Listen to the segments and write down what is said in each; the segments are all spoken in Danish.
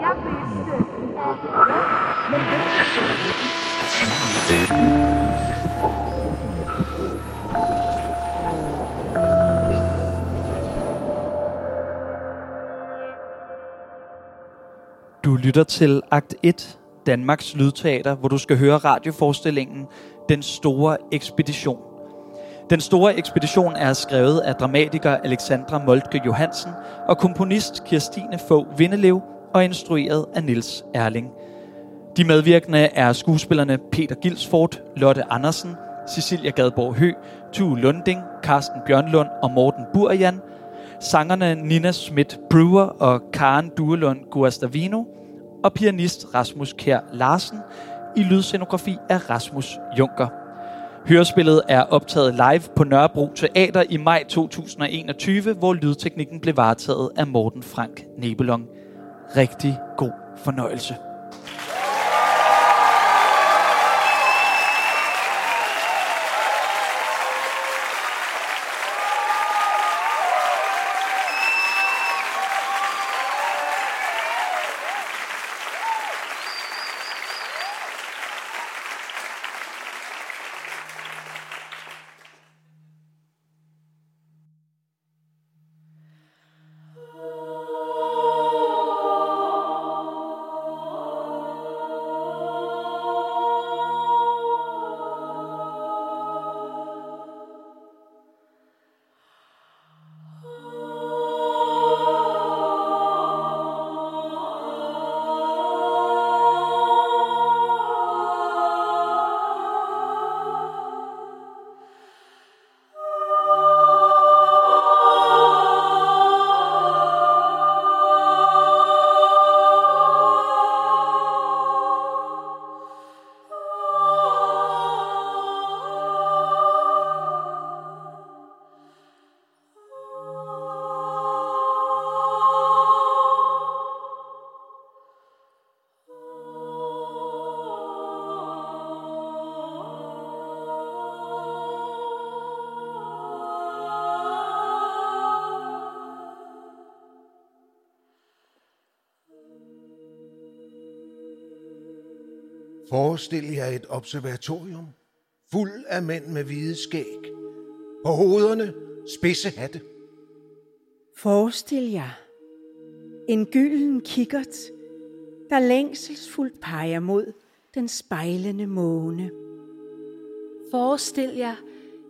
Jeg vidste, lytter til Akt 1, Danmarks Lydteater, hvor du skal høre radioforestillingen Den Store Ekspedition. Den Store Ekspedition er skrevet af dramatiker Alexandra Moltke Johansen og komponist Kirstine Fogh Vindelev og instrueret af Niels Erling. De medvirkende er skuespillerne Peter Gilsford, Lotte Andersen, Cecilia Gadborg Hø, Tue Lunding, Carsten Bjørnlund og Morten Burjan – sangerne Nina Schmidt Brewer og Karen Duelund Guastavino og pianist Rasmus Kær Larsen i lydscenografi af Rasmus Junker. Hørespillet er optaget live på Nørrebro Teater i maj 2021, hvor lydteknikken blev varetaget af Morten Frank Nebelong. Rigtig god fornøjelse. Forestil jer et observatorium, fuld af mænd med hvide skæg. På hovederne spidse hatte. Forestil jer en gylden kikkert, der længselsfuldt peger mod den spejlende måne. Forestil jer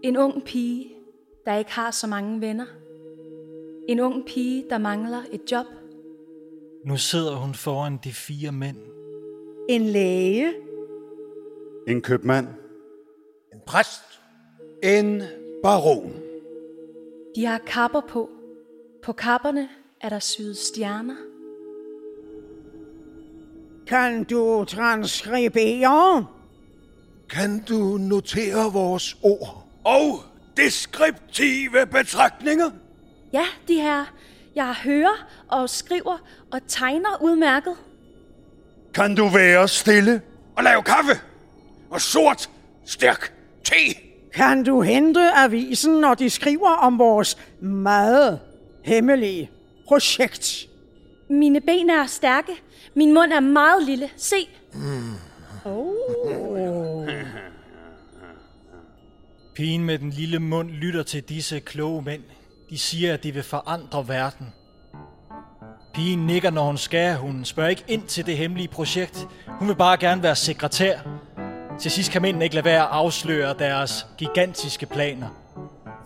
en ung pige, der ikke har så mange venner. En ung pige, der mangler et job. Nu sidder hun foran de fire mænd. En læge, En købmand. En præst. En baron. De har kapper på. På kapperne er der syet stjerner. kan du transkribere? Kan du notere vores ord? Og deskriptive betragtninger. Ja, de her. Jeg hører og skriver og tegner udmærket. Kan du være stille og lave kaffe? Og sort, stærk te. Kan du hente avisen, når de skriver om vores meget hemmelige projekt? Mine ben er stærke. Min mund er meget lille. Se. Pigen med den lille mund lytter til disse kloge mænd. De siger, at de vil forandre verden. Pigen nikker, når hun skal. Hun spørger ikke ind til det hemmelige projekt. Hun vil bare gerne være sekretær. Til sidst kan mændene ikke lade være at afsløre deres gigantiske planer.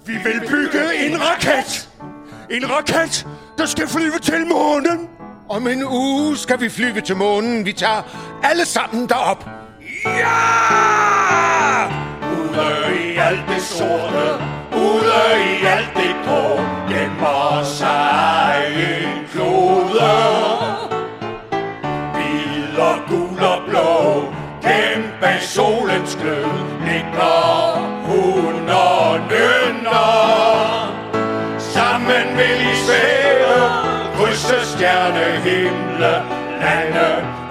Vi vil bygge en raket. En raket, der skal flyve til månen. Om en uge skal vi flyve til månen. Vi tager alle sammen derop. Ja! Ude i alt det sorte, ude i alt det grå, gemmer sig en klode. Hvid og gul og blå, bag solens glød, ligger hun og nynner. Sammen vil I svæve, kryds krydse stjernehimle, lande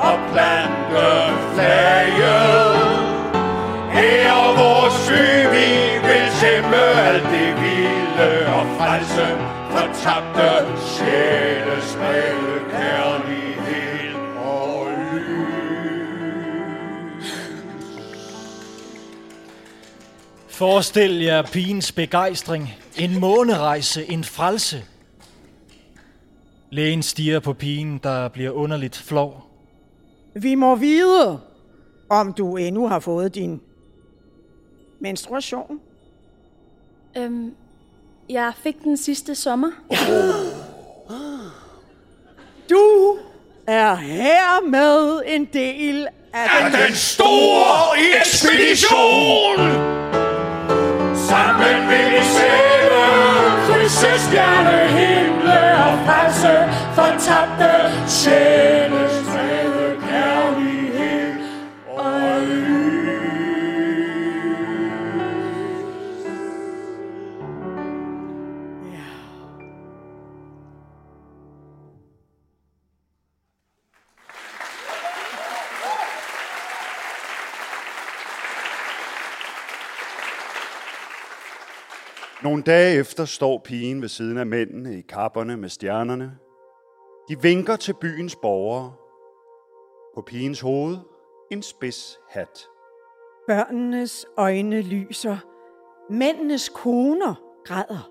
og plante flage. Her vores by, vi vil tæmme alt det vilde og frelse fortabte sjæles brede Forestil jer pigens begejstring. En månerejse, en frelse. Lægen stiger på pigen, der bliver underligt flov. Vi må vide, om du endnu har fået din menstruation. Øhm, jeg fik den sidste sommer. Du er hermed en del af den... Den store ekspedition! Sammen vil vi sætte krydse stjerne, himle og frelse for tabte sjæle. Nogle dage efter står pigen ved siden af mændene i kapperne med stjernerne. De vinker til byens borgere. På pigens hoved en spids hat. Børnenes øjne lyser. Mændenes koner græder.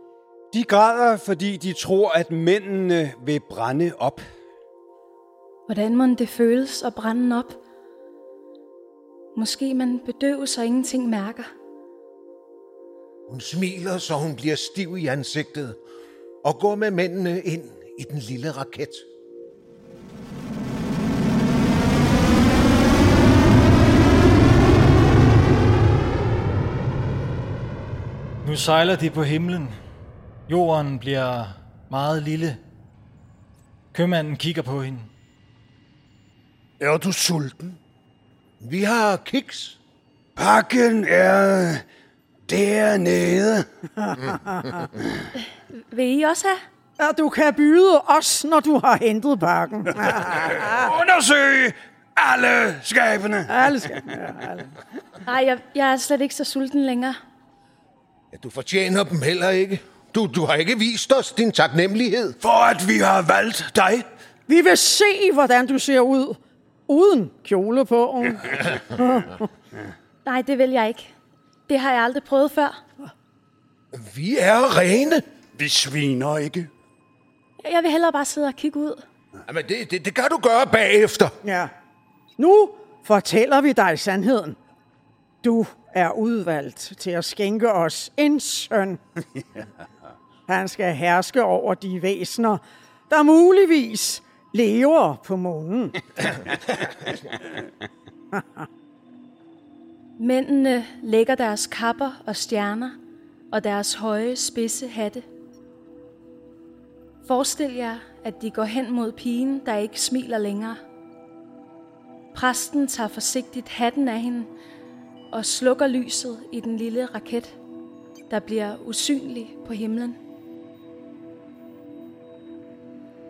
De græder, fordi de tror, at mændene vil brænde op. Hvordan må det føles at brænde op? Måske man bedøves og ingenting mærker. Hun smiler, så hun bliver stiv i ansigtet, og går med mændene ind i den lille raket. Nu sejler de på himlen. Jorden bliver meget lille. Købmanden kigger på hende. Er du sulten? Vi har kiks. Pakken er dernede. Vil I også have? Ja, du kan byde os, når du har hentet pakken. Undersøg alle skabene. Alle skal. Nej, jeg, jeg er slet ikke så sulten længere. Ja, du fortjener dem heller ikke. Du, du har ikke vist os din taknemmelighed. For at vi har valgt dig. Vi vil se, hvordan du ser ud. Uden kjole på. Nej, det vil jeg ikke. Det har jeg aldrig prøvet før. Vi er rene. Vi sviner ikke. Jeg vil hellere bare sidde og kigge ud. Jamen, det, det, det kan du gøre bagefter. Ja. Nu fortæller vi dig sandheden. Du er udvalgt til at skænke os en søn. Han skal herske over de væsener, der muligvis lever på månen. Mændene lægger deres kapper og stjerner og deres høje spidse hatte. Forestil jer, at de går hen mod pigen, der ikke smiler længere. Præsten tager forsigtigt hatten af hende og slukker lyset i den lille raket, der bliver usynlig på himlen.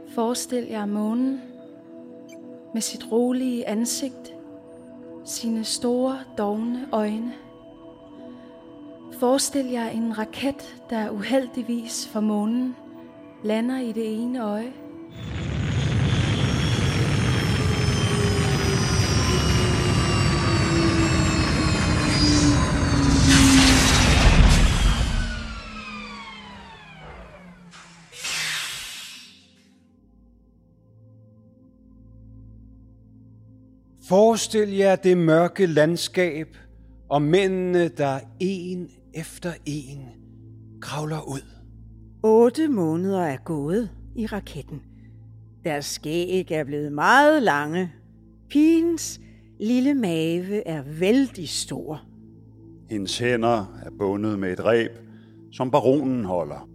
Forestil jer månen med sit rolige ansigt, sine store, dogne øjne. Forestil jer en raket, der uheldigvis for månen lander i det ene øje. Forestil jer det mørke landskab og mændene, der en efter en kravler ud. Otte måneder er gået i raketten. Deres skæg er blevet meget lange. Pigens lille mave er vældig stor. Hendes hænder er bundet med et reb, som baronen holder.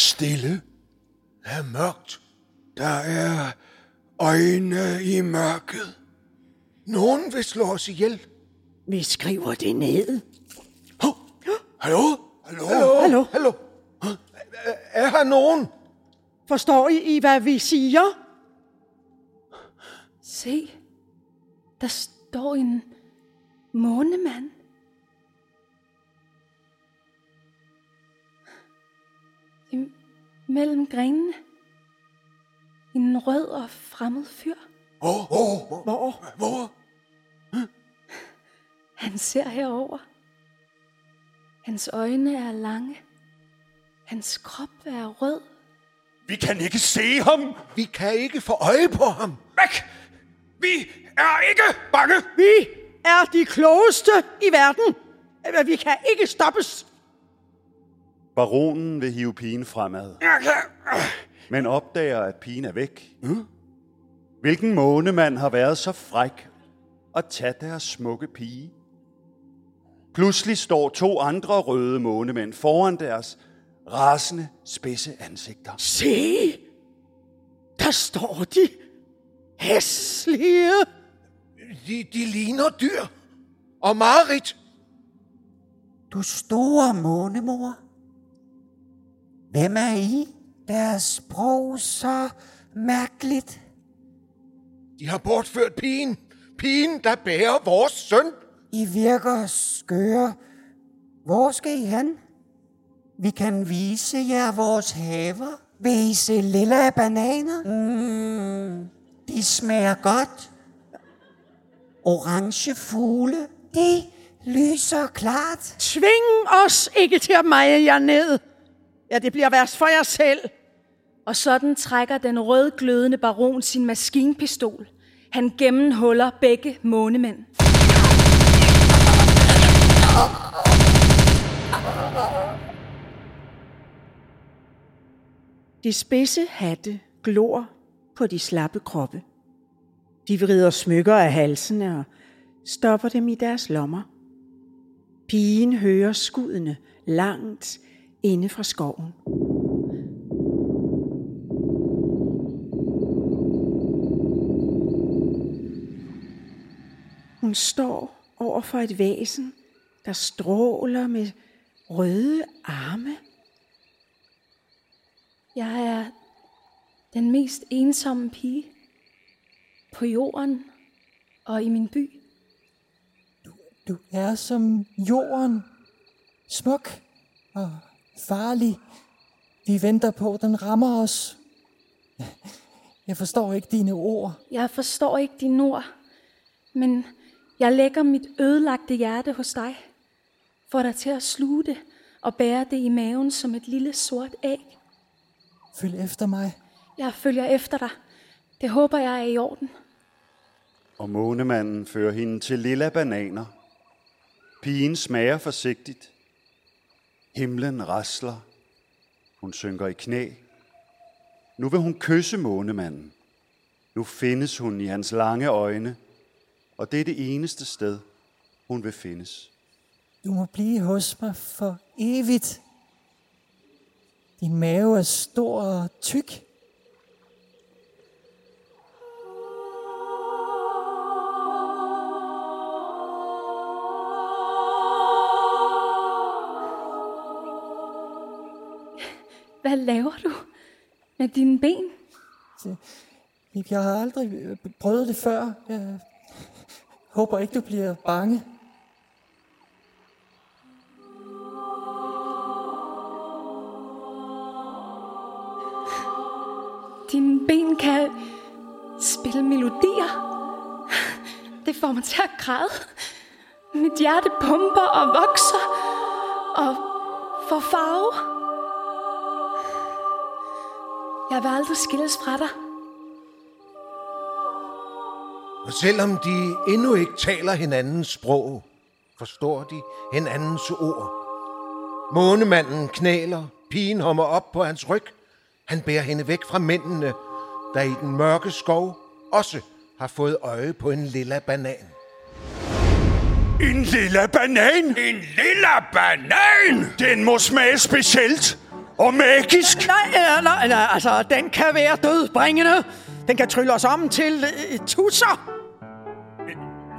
Stille. Der er mørkt. Der er øjne i mørket. Nogen vil slå os ihjel. Vi skriver det ned. Hov. Hallo? Hallo? Hallo? Hallo? Hallo? Er her nogen? Forstår I, I hvad vi siger? Se, der står en månemand. Mellem grenene. En rød og fremmed fyr. Hvor? Hvor? Hvor? Hvor? Han ser herover. Hans øjne er lange. Hans krop er rød. Vi kan ikke se ham. Vi kan ikke få øje på ham. Væk! Vi er ikke bange. Vi er de klogeste i verden. Vi kan ikke stoppes. Baronen vil hive pigen fremad, men opdager, at pigen er væk. Hvilken månemand har været så fræk at tage deres smukke pige? Pludselig står to andre røde månemænd foran deres rasende, spidse ansigter. Se, der står de. Hæslige. De, de ligner dyr. Og Marit. Du store månemor. Hvem er I? Deres sprog så mærkeligt. De har bortført pigen. Pigen, der bærer vores søn. I virker skøre. Hvor skal I hen? Vi kan vise jer vores haver. Vise lilla bananer. Mm, de smager godt. Orange fugle. De lyser klart. Tving os ikke til at meje jer ned. Ja, det bliver værst for jer selv. Og sådan trækker den rødglødende baron sin maskinpistol. Han gennemhuller begge månemænd. De spidse hatte glor på de slappe kroppe. De vrider smykker af halsene og stopper dem i deres lommer. Pigen hører skuddene langt inde fra skoven. Hun står over for et væsen, der stråler med røde arme. Jeg er den mest ensomme pige på jorden og i min by. Du er som jorden. Smuk og farlig. Vi venter på, at den rammer os. Jeg forstår ikke dine ord. Jeg forstår ikke din ord, men jeg lægger mit ødelagte hjerte hos dig. Får dig til at sluge det og bære det i maven som et lille sort æg. Følg efter mig. Jeg følger efter dig. Det håber jeg er i orden. Og månemanden fører hende til lilla bananer. Pigen smager forsigtigt. Himlen rasler. Hun synker i knæ. Nu vil hun kysse månemanden. Nu findes hun i hans lange øjne, og det er det eneste sted, hun vil findes. Du må blive hos mig for evigt. Din mave er stor og tyk. Hvad laver du med dine ben? Jeg har aldrig øh, prøvet det før. Jeg håber ikke, du bliver bange. Dine ben kan spille melodier. Det får mig til at græde. Mit hjerte pumper og vokser og får farve. Jeg vil aldrig skilles fra dig. Og selvom de endnu ikke taler hinandens sprog, forstår de hinandens ord. Månemanden knæler, pigen hommer op på hans ryg. Han bærer hende væk fra mændene, der i den mørke skov også har fået øje på en lilla banan. En lille banan? En lille banan? Den må smage specielt og magisk. Nej, nej, nej, nej, altså, den kan være dødbringende. Den kan trylle os om til uh, tusser.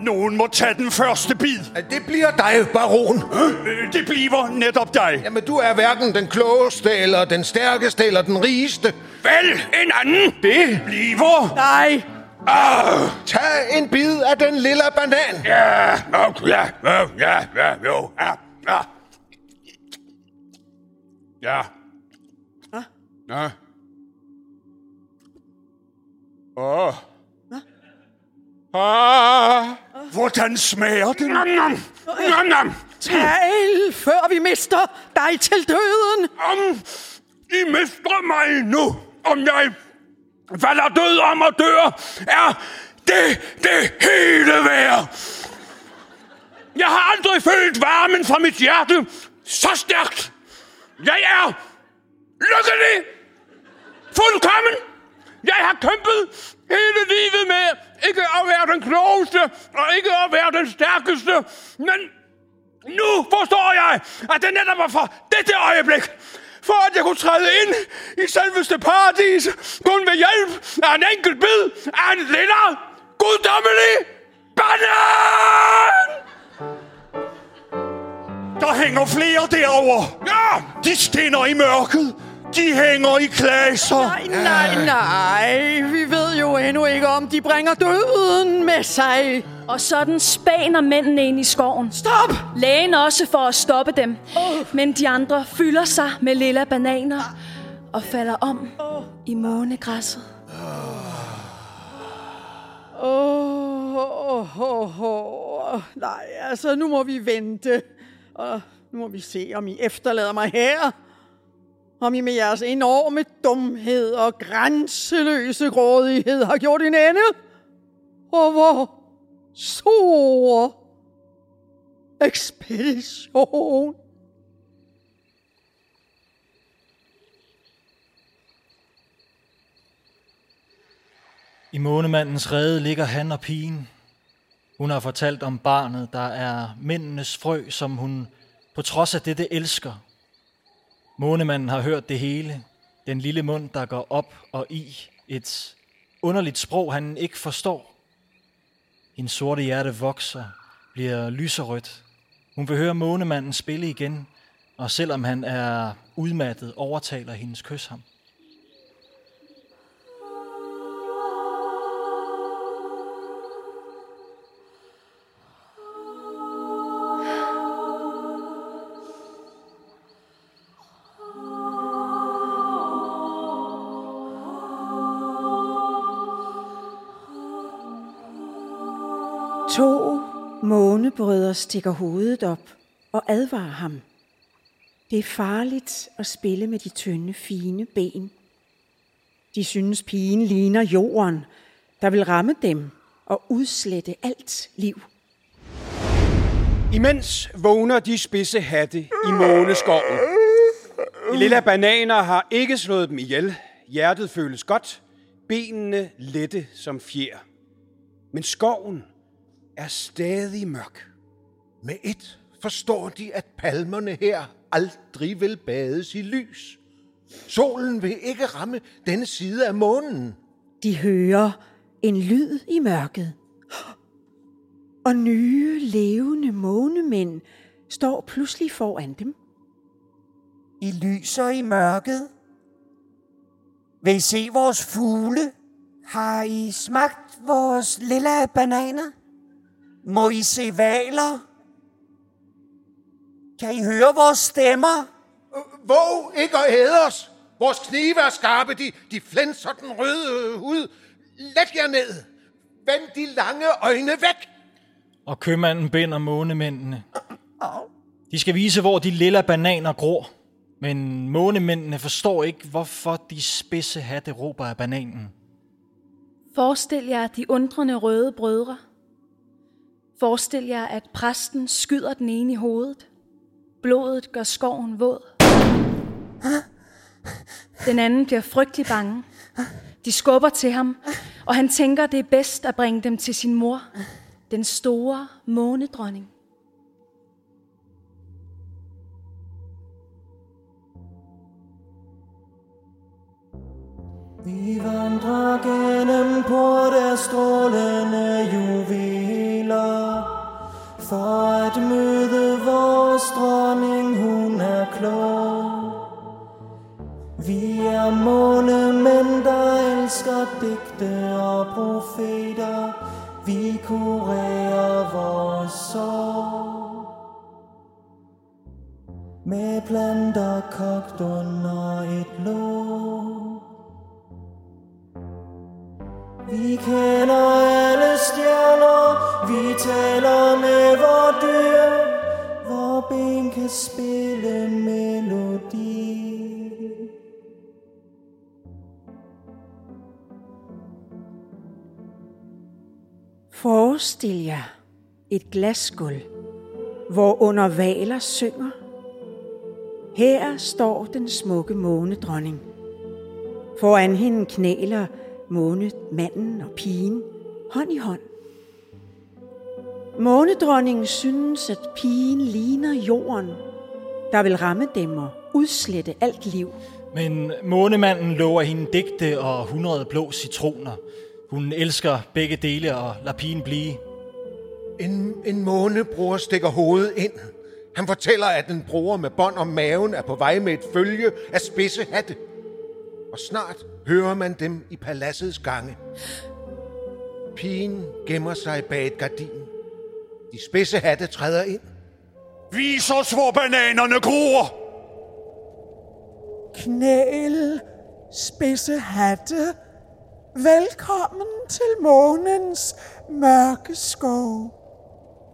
Nogen må tage den første bid. Det bliver dig, baron. Øh, Det bliver netop dig. Jamen, du er hverken den klogeste, eller den stærkeste, eller den rigeste. Vel, en anden. Det bliver... Nej. Ah, Tag en bid af den lille banan. ja, okay, ja, ja, ja, ja, jo, ja, ja. Ja. Ja. Åh. Ah. Hvordan smager den? Nom, nom. Nom, nom. Tal, før vi mister dig til døden. Om I mister mig nu, om jeg falder død om og dør, er det det hele værd. Jeg har aldrig følt varmen fra mit hjerte så stærkt. Jeg er lykkelig. Fuldkommen. Jeg har kæmpet hele livet med ikke at være den klogeste og ikke at være den stærkeste. Men nu forstår jeg, at det netop var for dette øjeblik, for at jeg kunne træde ind i selveste paradis, kun ved hjælp af en enkelt bid af en lille, guddommelig banan! Der hænger flere derovre. Ja, de skinner i mørket. De hænger i klaser. Nej, nej, nej. Vi ved jo endnu ikke, om de bringer døden med sig. Og sådan spaner mændene ind i skoven. Stop! Lægen også for at stoppe dem. Men de andre fylder sig med lilla bananer og falder om i månegræsset. Åh, oh, oh, oh. nej, altså nu må vi vente. Og nu må vi se, om I efterlader mig her. Om I med jeres enorme dumhed og grænseløse grådighed har gjort en ende. Og hvor stor ekspedition. I månemandens rede ligger han og pigen. Hun har fortalt om barnet, der er mændenes frø, som hun på trods af dette elsker. Månemanden har hørt det hele. Den lille mund, der går op og i. Et underligt sprog, han ikke forstår. En sorte hjerte vokser, bliver lyserødt. Hun vil høre månemanden spille igen, og selvom han er udmattet, overtaler hendes kys ham. Månebrødre stikker hovedet op og advarer ham. Det er farligt at spille med de tynde, fine ben. De synes, pigen ligner jorden, der vil ramme dem og udslette alt liv. Imens vågner de spidse hatte i måneskoven. De lille bananer har ikke slået dem ihjel. Hjertet føles godt. Benene lette som fjer. Men skoven er stadig mørk. Med et forstår de, at palmerne her aldrig vil bades i lys. Solen vil ikke ramme denne side af månen. De hører en lyd i mørket. Og nye, levende månemænd står pludselig foran dem. I lyser i mørket. Vil I se vores fugle? Har I smagt vores lilla bananer? Må I se valer? Kan I høre vores stemmer? Våg ikke at æde os. Vores knive er skarpe, de, de flænser den røde hud. Læg jer ned. Vend de lange øjne væk. Og købmanden binder månemændene. De skal vise, hvor de lilla bananer gror. Men månemændene forstår ikke, hvorfor de spidse hatte råber af bananen. Forestil jer de undrende røde brødre. Forestil jer, at præsten skyder den ene i hovedet. Blodet gør skoven våd. Den anden bliver frygtelig bange. De skubber til ham, og han tænker, det er bedst at bringe dem til sin mor, den store månedronning. Vi vandrer gennem porte af strålende juveler For at møde vores dronning, hun er klog. Vi er månemænd, der elsker digte og profeter. Vi kurerer vores sorg. Med planter kogt under et låg. Vi kender alle stjerner, vi taler med vor dyr, hvor ben kan spille melodi. Forestil jer et glasgulv, hvor under valer synger. Her står den smukke månedronning. Foran hende knæler måne, manden og pigen hånd i hånd. Månedronningen synes, at pigen ligner jorden, der vil ramme dem og udslette alt liv. Men månemanden lover hende digte og 100 blå citroner. Hun elsker begge dele og lader pigen blive. En, en månebror stikker hovedet ind. Han fortæller, at en bror med bånd om maven er på vej med et følge af spidse hatte. Og snart hører man dem i paladsets gange. Pigen gemmer sig bag et gardin. De spidse hatte træder ind. Vis os, hvor bananerne gror. Knæl, spidse hatte, velkommen til månens mørke skov.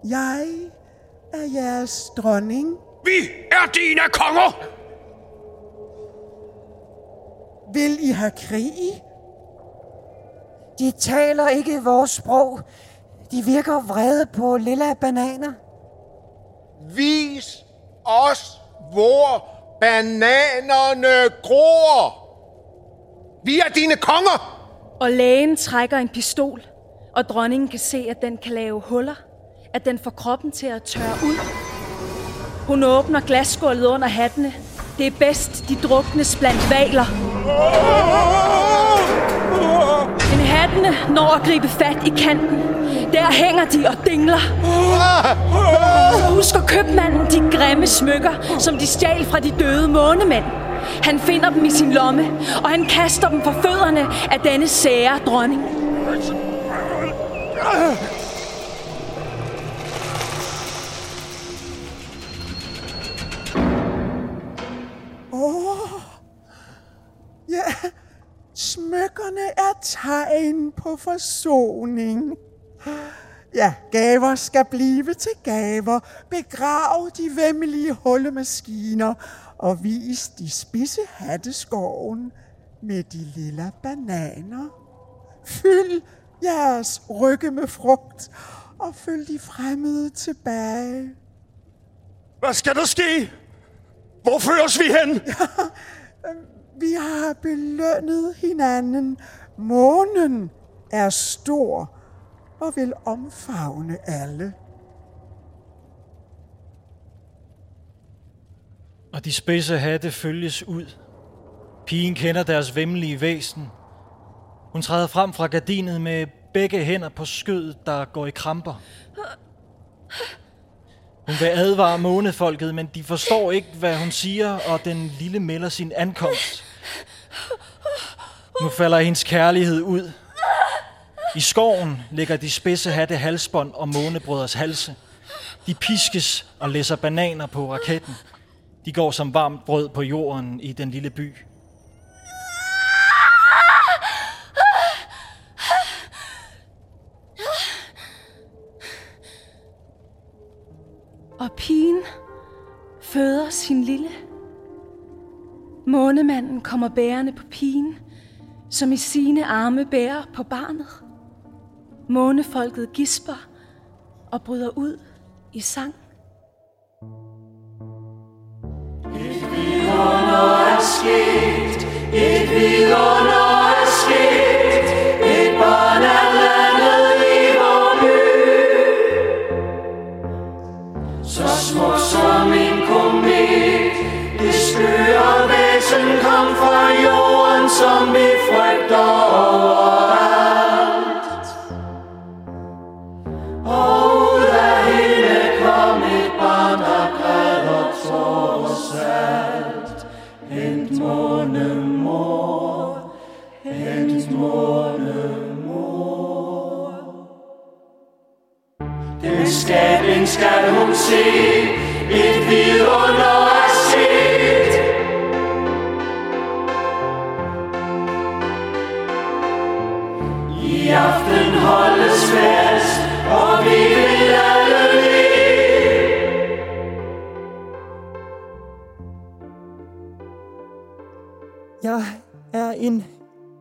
Jeg er jeres dronning. Vi er dine konger. Vil I have krig? De taler ikke vores sprog. De virker vrede på lilla bananer. Vis os, hvor bananerne gror. Vi er dine konger. Og lægen trækker en pistol, og dronningen kan se, at den kan lave huller. At den får kroppen til at tørre ud. Hun åbner glasgulvet under hattene. Det er bedst, de druknes blandt valer. Men hattene når at gribe fat i kanten. Der hænger de og dingler. Så husker købmanden de grimme smykker, som de stjal fra de døde månemænd. Han finder dem i sin lomme, og han kaster dem for fødderne af denne sære dronning. Åh, ja, smykkerne er tegn på forsoning. Ja, gaver skal blive til gaver. Begrav de vemmelige hullemaskiner og vis de spidse hatteskoven med de lille bananer. Fyld jeres rygge med frugt og følg de fremmede tilbage. Hvad skal der ske? Hvor føres vi hen? Vi har belønnet hinanden. Månen er stor og vil omfavne alle. Og de spidse hatte følges ud. Pigen kender deres vemmelige væsen. Hun træder frem fra gardinet med begge hænder på skødet, der går i kramper. Hun vil advare månefolket, men de forstår ikke, hvad hun siger, og den lille melder sin ankomst. Nu falder hendes kærlighed ud. I skoven ligger de spidse hatte halsbånd og månebrødres halse. De piskes og læser bananer på raketten. De går som varmt brød på jorden i den lille by. Og pigen føder sin lille. Månemanden kommer bærende på pigen, som i sine arme bærer på barnet. Månefolket gisper og bryder ud i sang. som vi frygter overalt. Og ud af hende kom et barn, der græd og tår salt. Hent måne mor, hent måne mor. Den skabning skal hun se, et vidunder Jeg er en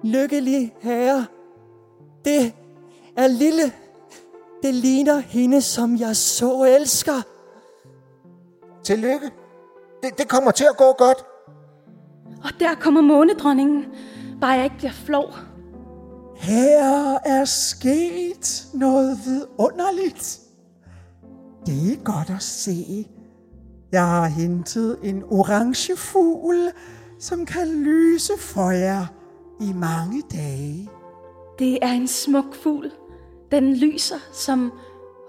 lykkelig herre. Det er lille. Det ligner hende, som jeg så elsker. Tillykke. Det, det kommer til at gå godt. Og der kommer månedronningen, bare jeg ikke bliver flov. Her er sket noget vidunderligt. Det er godt at se. Jeg har hentet en orange fugl, som kan lyse for jer i mange dage. Det er en smuk fugl. Den lyser som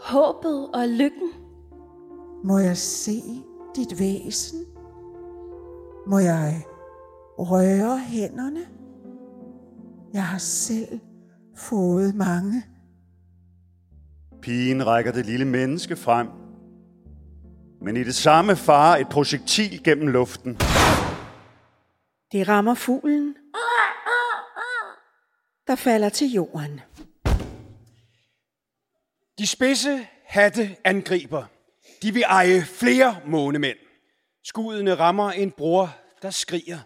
håbet og lykken. Må jeg se dit væsen? Må jeg røre hænderne? Jeg har selv fået mange. Pigen rækker det lille menneske frem. Men i det samme far et projektil gennem luften. Det rammer fuglen, der falder til jorden. De spidse hatte angriber. De vil eje flere månemænd. Skuddene rammer en bror, der skriger.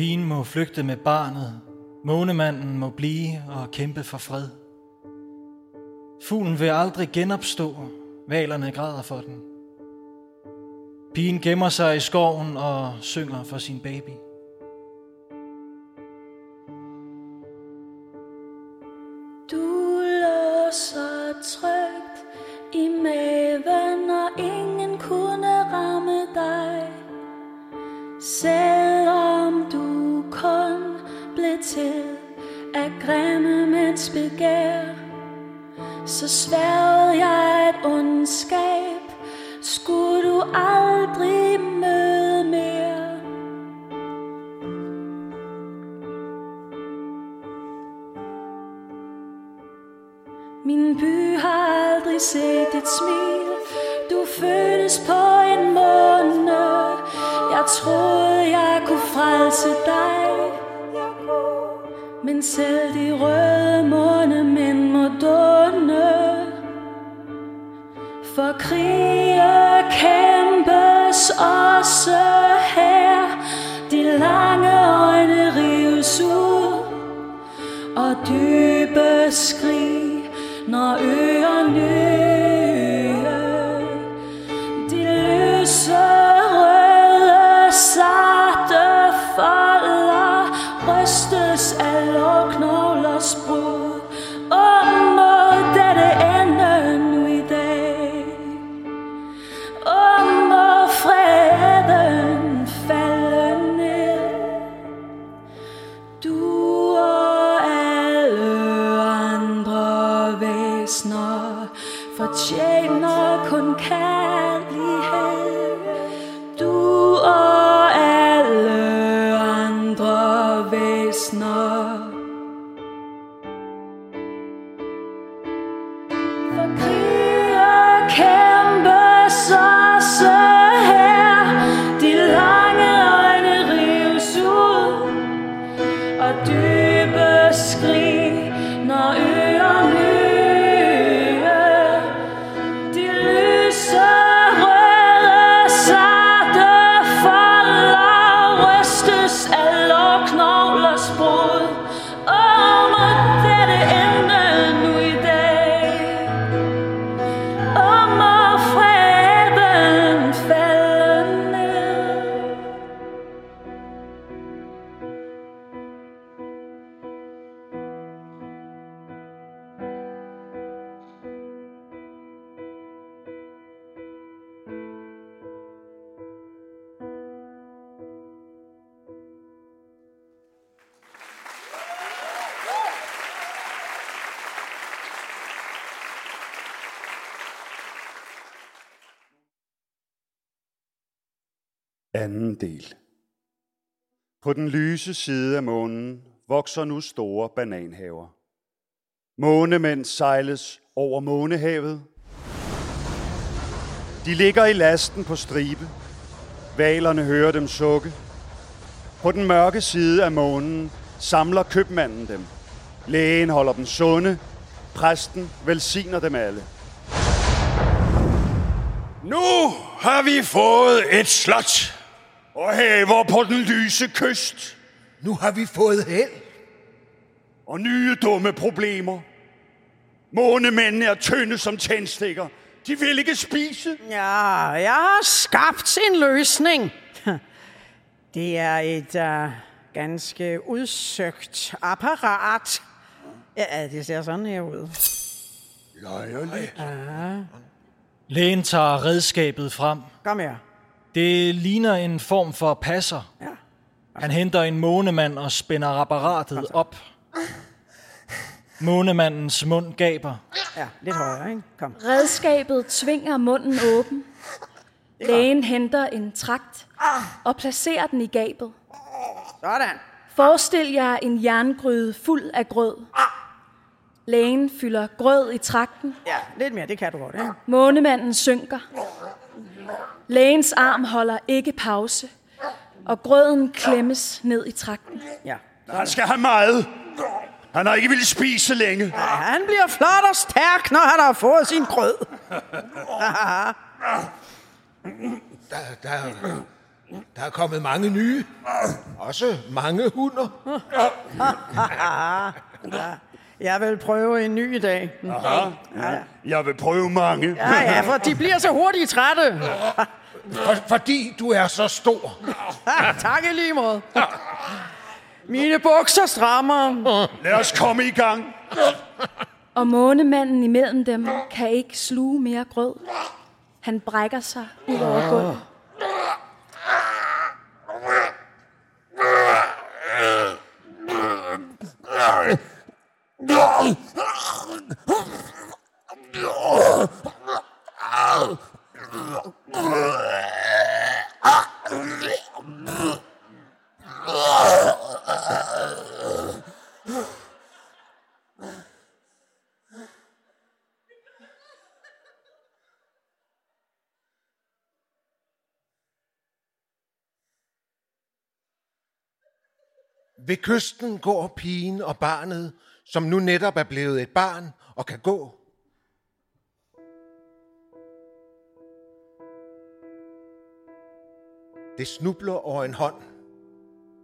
Pigen må flygte med barnet. Månemanden må blive og kæmpe for fred. Fuglen vil aldrig genopstå. Valerne græder for den. Pigen gemmer sig i skoven og synger for sin baby. Du låser trygt i maven, og ingen kunne ramme dig. Selv til at grimme mens begær, så sværede jeg et ondskab, skulle du aldrig møde mere. Min by har aldrig set et smil. Du fødtes på en måned. Jeg troede jeg kunne frelse dig. Men selv de røde månemænd må dunne. For krige kæmpes også her. De lange øjne rives ud og dybe skrig, når øer Anden del. På den lyse side af månen vokser nu store bananhaver. Månemænd sejles over månehavet. De ligger i lasten på stribe. Valerne hører dem sukke. På den mørke side af månen samler købmanden dem. Lægen holder dem sunde. Præsten velsigner dem alle. Nu har vi fået et slot og haver på den lyse kyst. Nu har vi fået held. Og nye dumme problemer. Månemændene er tynde som tændstikker. De vil ikke spise. Ja, jeg har skabt en løsning. Det er et uh, ganske udsøgt apparat. Ja, det ser sådan her ud. Løjerligt. Lægen tager redskabet frem. Kom her. Det ligner en form for passer. Ja. Han henter en månemand og spænder apparatet op. Månemandens mund gaber. Ja, lidt højere, ikke? Kom. Redskabet tvinger munden åben. Lægen henter en trakt og placerer den i gabet. Sådan. Forestil jer en jerngryde fuld af grød. Lægen fylder grød i trakten. Ja, lidt mere, det kan du godt, ikke? Månemanden synker. Lægens arm holder ikke pause, og grøden klemmes ned i trakten. Ja. Han skal have meget. Han har ikke ville spise længe. ja. Han bliver flot og stærk, når han har fået sin grød. Der, der, der er kommet mange nye. Også mange hunder. Jeg vil prøve en ny i dag. Aha. Ja. Jeg vil prøve mange. Ja, ja, for de bliver så hurtigt trætte. For, fordi du er så stor. tak i lige måde. Mine bukser strammer. Lad os komme i gang. Og månemanden imellem dem kan ikke sluge mere grød. Han brækker sig ud over gulvet. Ved kysten går pigen og barnet, som nu netop er blevet et barn og kan gå. Det snubler over en hånd.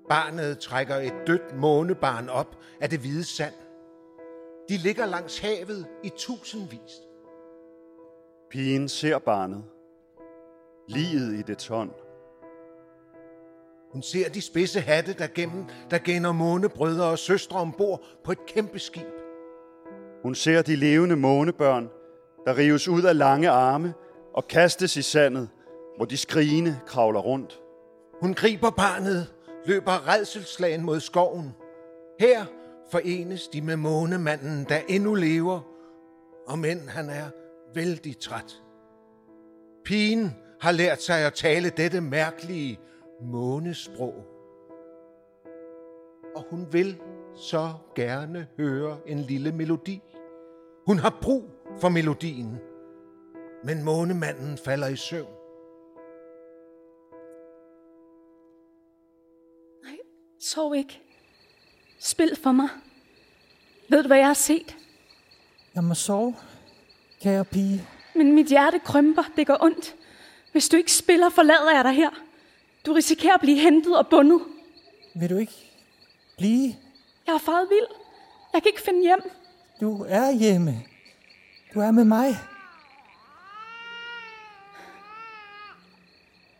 Barnet trækker et dødt månebarn op af det hvide sand. De ligger langs havet i tusindvis. Pigen ser barnet. Liget i det hånd. Hun ser de spidse hatte, der gennem, der gener månebrødre og søstre ombord på et kæmpe skib. Hun ser de levende månebørn, der rives ud af lange arme og kastes i sandet, hvor de skrigende kravler rundt. Hun griber barnet, løber redselslagen mod skoven. Her forenes de med månemanden, der endnu lever, og men han er vældig træt. Pigen har lært sig at tale dette mærkelige månesprog. Og hun vil så gerne høre en lille melodi. Hun har brug for melodien, men månemanden falder i søvn. Nej, sov ikke. Spil for mig. Ved du, hvad jeg har set? Jeg må sove, kære pige. Men mit hjerte krymper. Det gør ondt. Hvis du ikke spiller, forlader jeg dig her. Du risikerer at blive hentet og bundet. Vil du ikke blive? Jeg er faret vild. Jeg kan ikke finde hjem. Du er hjemme. Du er med mig.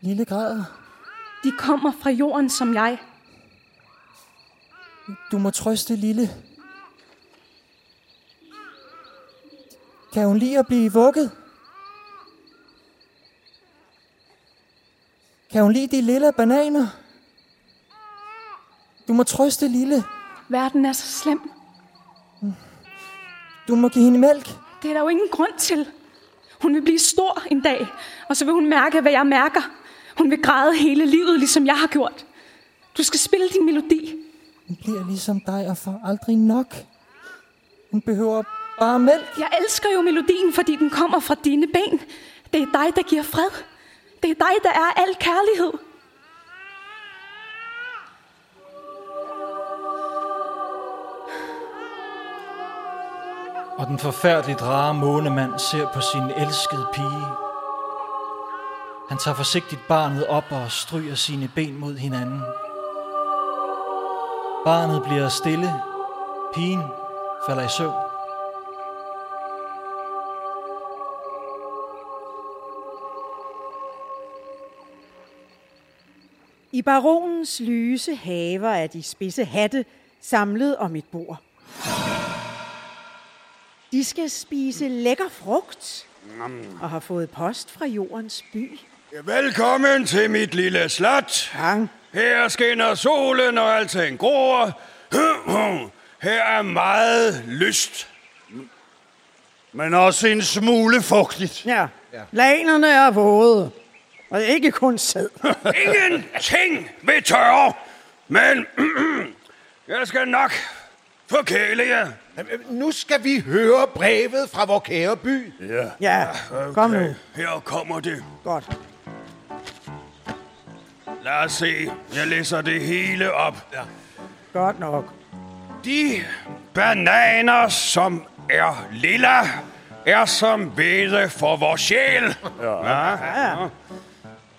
Lille græder. De kommer fra jorden som jeg. Du må trøste lille. Kan hun lide at blive vugget? Kan hun lide de lille bananer? Du må trøste lille. Verden er så slem. Du må give hende mælk. Det er der jo ingen grund til. Hun vil blive stor en dag, og så vil hun mærke, hvad jeg mærker. Hun vil græde hele livet, ligesom jeg har gjort. Du skal spille din melodi. Hun bliver ligesom dig og får aldrig nok. Hun behøver bare mælk. Jeg elsker jo melodien, fordi den kommer fra dine ben. Det er dig, der giver fred. Det er dig, der er al kærlighed. Og den forfærdeligt rare månemand ser på sin elskede pige. Han tager forsigtigt barnet op og stryger sine ben mod hinanden. Barnet bliver stille. Pigen falder i søvn. I baronens lyse haver er de spidse hatte samlet om et bord. De skal spise lækker frugt og har fået post fra jordens by. Velkommen til mit lille slot. Hang. Her skinner solen, og alting gror. Her er meget lyst. Men også en smule fugtigt. Ja, lanerne er våde. Og ikke kun sæd. Ingenting ved tørre, men jeg skal nok forkæle jer. Nu skal vi høre brevet fra vor kære by. Ja. Ja, kom nu. Her kommer det. Godt. Lad os se. Jeg læser det hele op. Ja. Godt nok. De bananer, som er lilla, er som hvede for vores sjæl. Ja. Ja.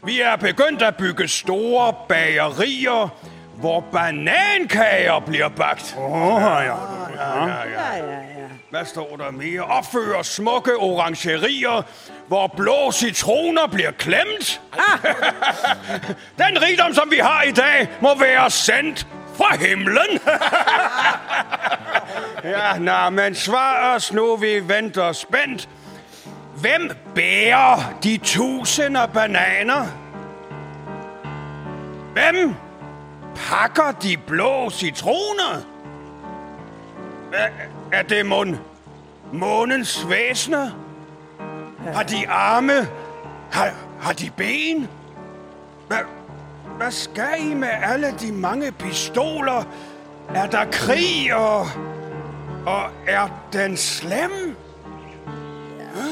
Vi er begyndt at bygge store bagerier, hvor banankager bliver bagt. Oh, ja. Ja, ja, ja. Ja, ja, ja. Hvad står der mere? Opfører smukke orangerier, hvor blå citroner bliver klemt. Ah. Den rigdom, som vi har i dag, må være sendt fra himlen. ja, nå, men svar os nu, vi venter spændt. Hvem bærer de tusinder bananer? Hvem pakker de blå citroner? Er, er det mon månens væsner? Har de arme? Har, har de ben? Hvad, hvad skal I med alle de mange pistoler? Er der krig, og, og er den slem? Ja,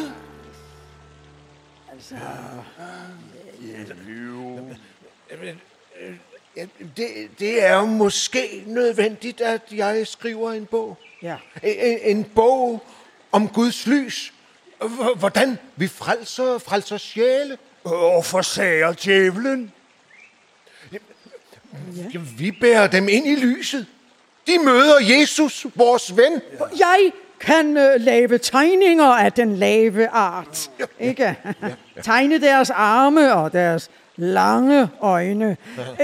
Det, det er jo måske nødvendigt, at jeg skriver en bog. Ja. En, en bog om Guds lys. Hvordan vi frelser, frelser sjæle. Og forsager djævlen? Ja, vi bærer dem ind i lyset. De møder Jesus, vores ven. Jeg kan øh, lave tegninger af den lave art. Ikke? Tegne deres arme og deres lange øjne.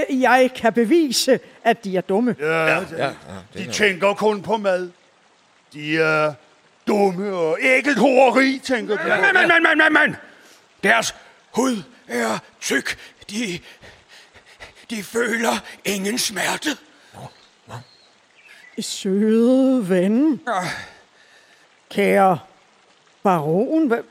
Øh, Jeg kan bevise, at de er dumme. Ja, ja, de tænker kun på mad. De er dumme og ægelhoreri, tænker de. Men, men, men, men, men, men! Deres hud er tyk. De, de føler ingen smerte. Søde ven. Kære baron, hvad?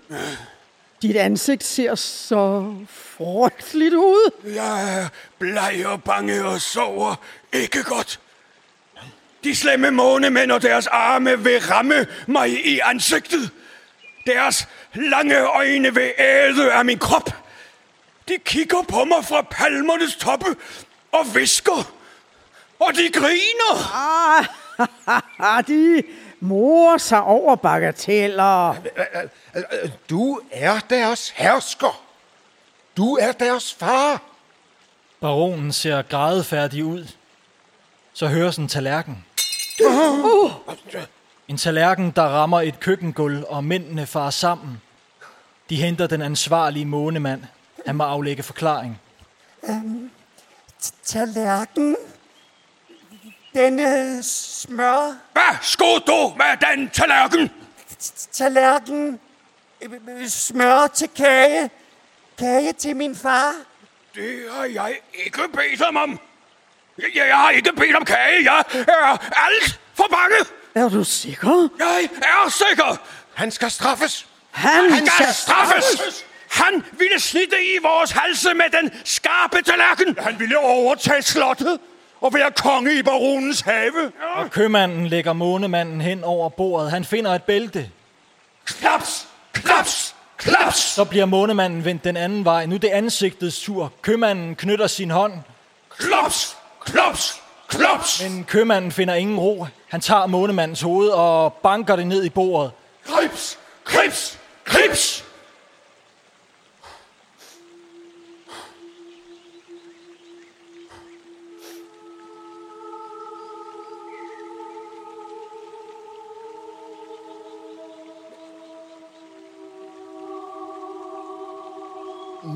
dit ansigt ser så frygteligt ud. Jeg er bleg og bange og sover ikke godt. De slemme månemænd og deres arme vil ramme mig i ansigtet. Deres lange øjne vil æde af min krop. De kigger på mig fra palmernes toppe og visker. Og de griner. Ah, de morer sig over bagateller. Du er deres hersker. Du er deres far. Baronen ser grædefærdig ud. Så høres en tallerken. En tallerken, der rammer et køkkengulv, og mændene farer sammen. De henter den ansvarlige månemand. Han må aflægge forklaring. Tallerken. Denne smør. Hvad skulle du med den tallerken? Tallerken. Smør til kage. Kage til min far. Det har jeg ikke bedt ham om. Jeg, jeg har ikke bedt om kage. Jeg er alt for bange. Er du sikker? Jeg er sikker. Han skal straffes. Han, Han skal straffes. Han ville slitte i vores halse med den skarpe tallerken. Han ville overtage slottet og være konge i baronens have. Og købmanden lægger månemanden hen over bordet. Han finder et bælte. Klaps, klaps, klaps. Så bliver månemanden vendt den anden vej. Nu er det ansigtets tur. Købmanden knytter sin hånd. Klops, klops, klops. Men købmanden finder ingen ro. Han tager månemandens hoved og banker det ned i bordet. Krips, krips, krips.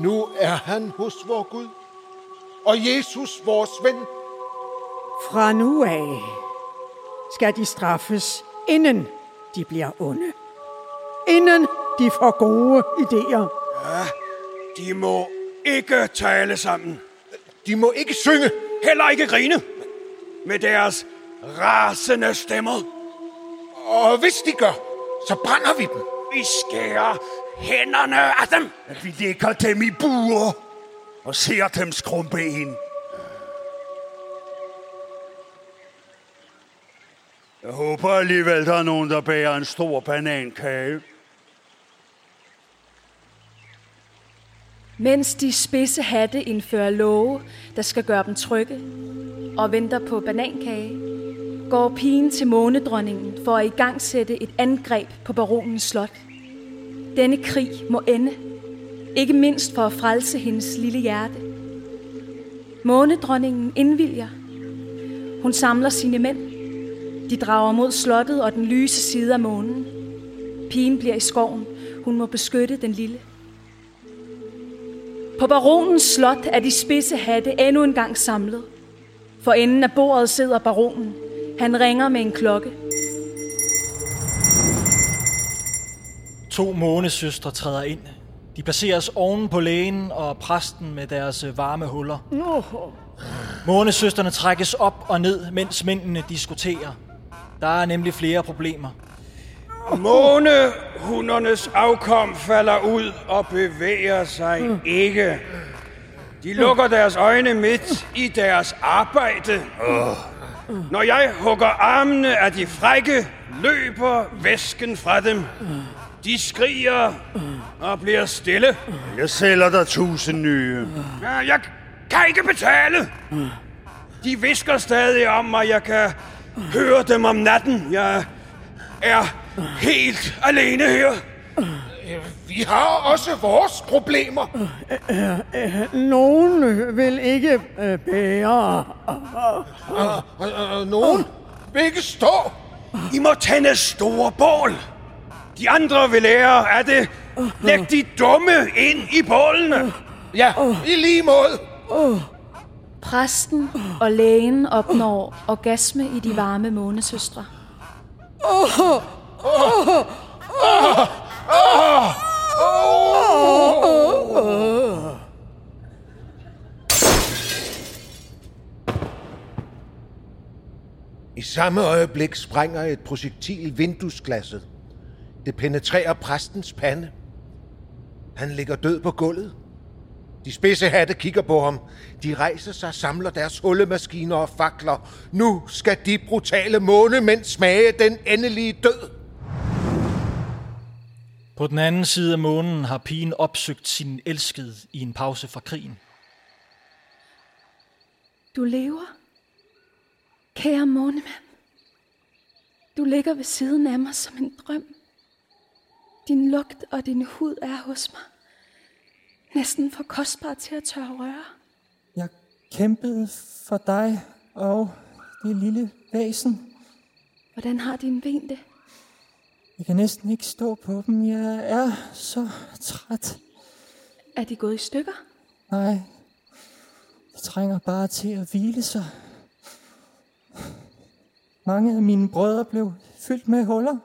Nu er han hos vor Gud. Og Jesus, vores ven. Fra nu af skal de straffes, inden de bliver onde. Inden de får gode idéer. De må ikke tale sammen. De må ikke synge. Heller ikke grine. Med deres rasende stemmer. Og hvis de gør, så brænder vi dem. Vi skærer hænderne af dem. At vi lægger dem i buer og ser dem skrumpe ind. Jeg håber alligevel, der er nogen, der bærer en stor banankage. Mens de spidse hatte indfører love, der skal gøre dem trygge, og venter på banankage, går pigen til månedronningen for at igangsætte et angreb på baronens slot. Denne krig må ende, ikke mindst for at frelse hendes lille hjerte. Månedronningen indvilger. Hun samler sine mænd. De drager mod slottet og den lyse side af månen. Pigen bliver i skoven. Hun må beskytte den lille. På baronens slot er de spidse hatte endnu en gang samlet. For enden af bordet sidder baronen. Han ringer med en klokke. To månesøstre træder ind. De placeres oven på lægen og præsten med deres øh, varme huller. Månesøsterne trækkes op og ned, mens mændene diskuterer. Der er nemlig flere problemer. Månehundernes afkom falder ud og bevæger sig ikke. De lukker deres øjne midt i deres arbejde. Når jeg hugger armene af de frække, løber væsken fra dem. De skriger og bliver stille. Jeg sælger dig tusind nye. Jeg kan ikke betale. De visker stadig om mig. Jeg kan høre dem om natten. Jeg er helt alene her. Vi har også vores problemer. Nogen vil ikke øh, bære. Og, og nogen vil ikke stå. I må tænde store bål. De andre vil lære af det. Læg de dumme ind i bålene. Ja, i lige måde. Præsten og lægen opnår orgasme i de varme månesøstre. I samme øjeblik sprænger et projektil vinduesglasset. Det penetrerer præstens pande. Han ligger død på gulvet. De spidse hatte kigger på ham. De rejser sig, samler deres hullemaskiner og fakler. Nu skal de brutale månemænd smage den endelige død. På den anden side af månen har pigen opsøgt sin elskede i en pause fra krigen. Du lever, kære månemand. Du ligger ved siden af mig som en drøm. Din lugt og din hud er hos mig. Næsten for kostbar til at tørre røre. Jeg kæmpede for dig og det lille væsen. Hvordan har din ben det? Jeg kan næsten ikke stå på dem. Jeg er så træt. Er de gået i stykker? Nej, det trænger bare til at hvile sig. Mange af mine brødre blev fyldt med huller.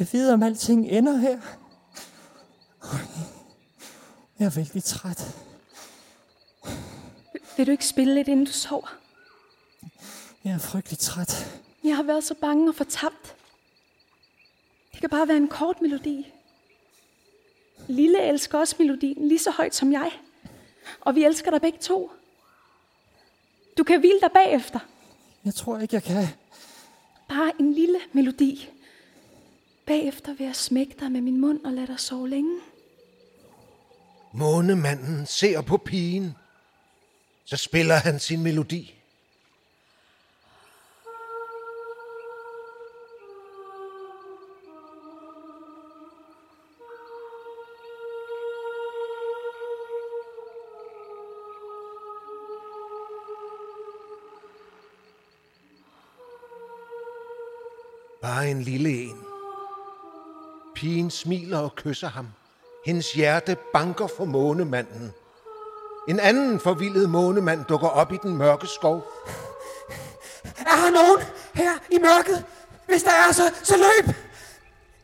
Jeg ved, om alting ender her. Jeg er vældig træt. Vil du ikke spille lidt, inden du sover? Jeg er frygtelig træt. Jeg har været så bange og fortabt. Det kan bare være en kort melodi. Lille elsker også melodien lige så højt som jeg. Og vi elsker dig begge to. Du kan hvile dig bagefter. Jeg tror ikke, jeg kan. Bare en lille melodi. Bagefter vil jeg smække dig med min mund og lade dig sove længe. Månemanden ser på pigen. Så spiller han sin melodi. Bare en lille en. Pigen smiler og kysser ham. Hendes hjerte banker for månemanden. En anden forvildet månemand dukker op i den mørke skov. Er der nogen her i mørket? Hvis der er, så, så løb!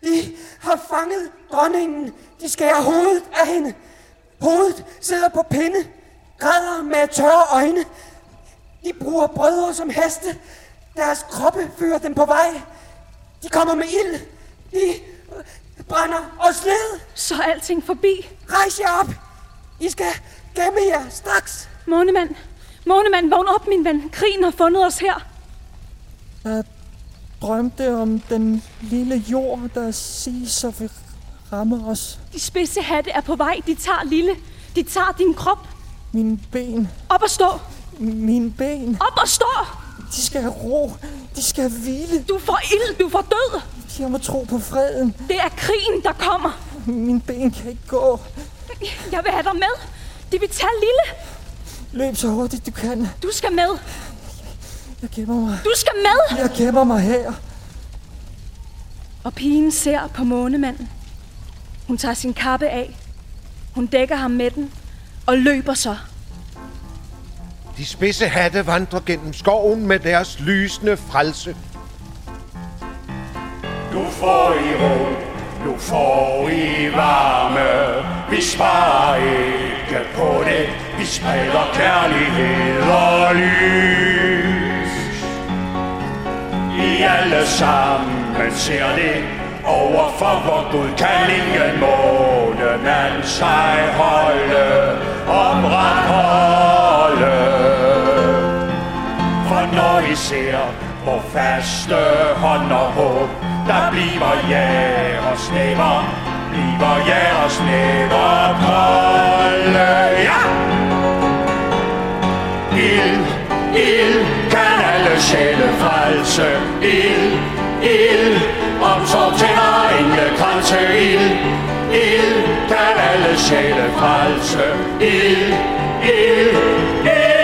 I har fanget dronningen. De skærer hovedet af hende. Hovedet sidder på pinde. Græder med tørre øjne. De bruger brødre som heste. Deres kroppe fører dem på vej. De kommer med ild. De brænder og sled. Så er alting forbi. Rejs jer op. I skal gemme jer straks. Månemand, Månemand, vågn op, min ven. Krigen har fundet os her. Jeg drømte om den lille jord, der siges at vil ramme os. De spidse hatte er på vej. De tager lille. De tager din krop. Mine ben. Op og stå. Mine ben. Op og stå. De skal have ro. De skal have hvile. Du får ild. Du får død. Jeg må tro på freden. Det er krigen, der kommer. Mine ben kan ikke gå. Jeg vil have dig med. De vil tage lille. Løb så hurtigt du kan. Du skal med. Jeg gemmer mig. Du skal med. Jeg gemmer mig her. Og pigen ser på månemanden. Hun tager sin kappe af. Hun dækker ham med den og løber så. De spidse hatte vandrer gennem skoven med deres lysende frelse. Nu får I ro, nu får I varme. Vi sparer ikke på det, vi spreder kærlighed og lys. I alle sammen ser det, overfor hvor Gud kan ingen månemand sig holde, omretholde. Når I ser på faste hånd og håb, der bliver jeres næver, bliver jeres næver kolde. Ja! Ild, ild, kan alle sjæle frelse. Ild, ild, omsorg tænder engle kranse. Ild, ild, kan alle sjæle frelse. Ild, ild, ild.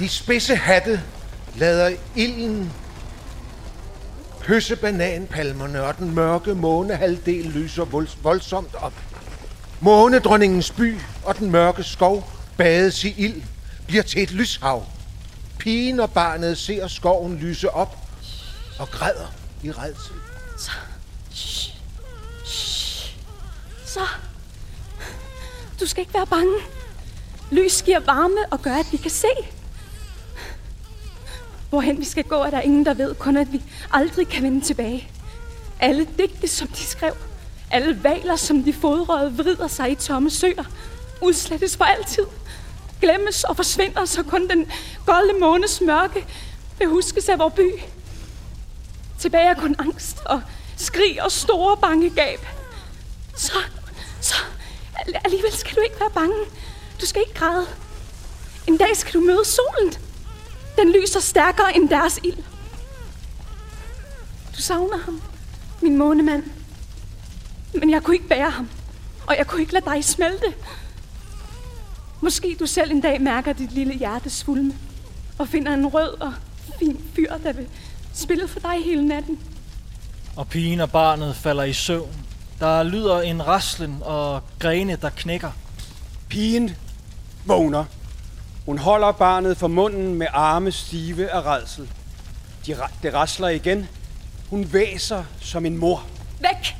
De spidse hatte lader ilden kysse bananpalmerne, og den mørke månehalvdel lyser voldsomt op. Månedronningens by og den mørke skov bades i ild, bliver til et lyshav. Pigen og barnet ser skoven lyse op og græder i redsel. Så. Shh. Shh. Så. Du skal ikke være bange. Lys giver varme og gør, at vi kan se. Hvorhen vi skal gå, er der ingen, der ved, kun at vi aldrig kan vende tilbage. Alle digte, som de skrev, alle valer, som de fodrede, vrider sig i tomme søer. udslettes for altid. Glemmes og forsvinder, så kun den golde månes mørke vil huskes af vores by. Tilbage er kun angst og skrig og store bange gab. Så, så, alligevel skal du ikke være bange. Du skal ikke græde. En dag skal du møde solen. Den lyser stærkere end deres ild. Du savner ham, min månemand. Men jeg kunne ikke bære ham, og jeg kunne ikke lade dig smelte. Måske du selv en dag mærker dit lille hjerte svulme, og finder en rød og fin fyr, der vil spille for dig hele natten. Og pigen og barnet falder i søvn. Der lyder en raslen og grene, der knækker. Pigen vågner. Hun holder barnet for munden med arme stive af redsel. De, det rasler igen. Hun væser som en mor. Væk!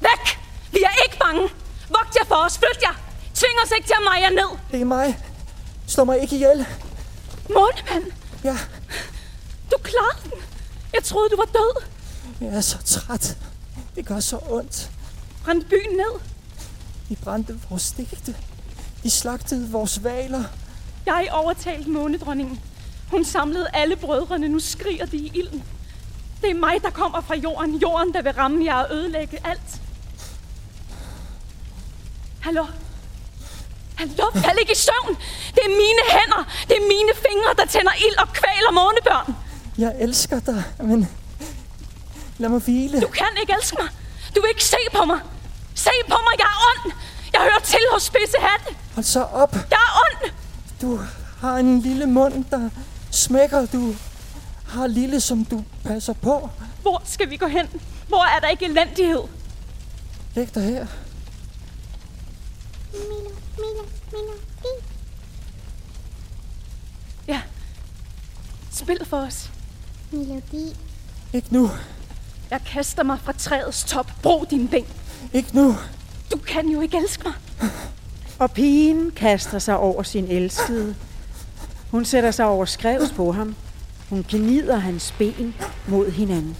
Væk! Vi er ikke bange! Vogt jer for os! Flyt jer! Tving os ikke til at meje jer ned! Det er mig. Slå mig ikke ihjel. Månemand! Ja. Du klarede den! Jeg troede, du var død! Jeg er så træt. Det gør så ondt. Brænd byen ned! De brændte vores stifte. De slagtede vores valer. Jeg overtalte månedronningen. Hun samlede alle brødrene. Nu skriger de i ilden. Det er mig, der kommer fra jorden. Jorden, der vil ramme jer og ødelægge alt. Hallo? Hallo? Fald ikke i søvn! Det er mine hænder! Det er mine fingre, der tænder ild og kvaler månebørn! Jeg elsker dig, men lad mig hvile. Du kan ikke elske mig! Du vil ikke se på mig! Se på mig, jeg er ond! Jeg hører til hos spidse hatte! Hold så op. Jeg er ond! Du har en lille mund, der smækker. Du har lille, som du passer på. Hvor skal vi gå hen? Hvor er der ikke elendighed? Læg dig her. Ja. Spil for os. Melodi. Ikke nu. Jeg kaster mig fra træets top. Brug din ben. Ikke nu. Du kan jo ikke elske mig. Og pigen kaster sig over sin elskede. Hun sætter sig over skrevs på ham. Hun gnider hans ben mod hinanden.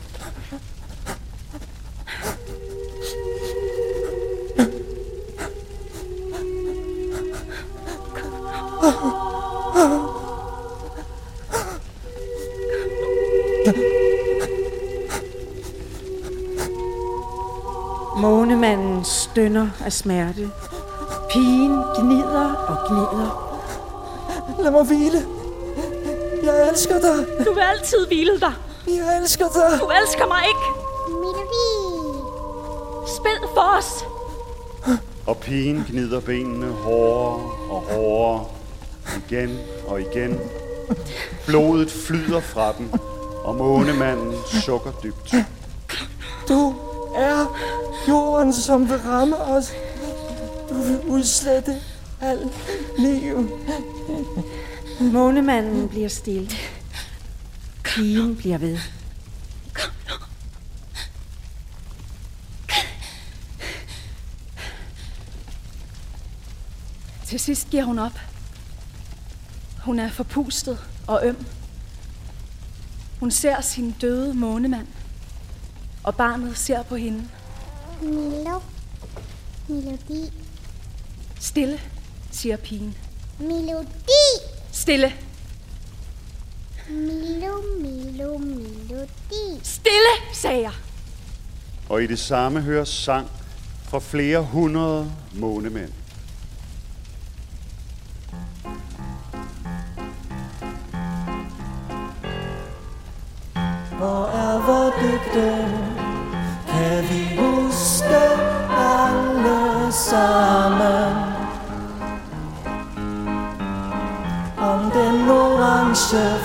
Månemanden stønner af smerte. Pigen gnider og gnider. Lad mig hvile. Jeg elsker dig. Du vil altid hvile dig. Jeg elsker dig. Du elsker mig ikke. Melodi. Spil for os. Og pigen gnider benene hårdere og hårdere. Igen og igen. Blodet flyder fra dem, og månemanden sukker dybt. Du er jorden, som vil ramme os. Du vil udslette alt liv. Månemanden bliver stille. Pigen bliver ved. Til sidst giver hun op. Hun er forpustet og øm. Hun ser sin døde månemand. Og barnet ser på hende. Milo. Melodi. Stille, siger pigen. Melodi. Stille. Milo, Milo, melodi. Stille, sagde jeg. Og i det samme høres sang fra flere hundrede månemænd. Hvor er vor dybde? Kan vi huske alle sammen? Orange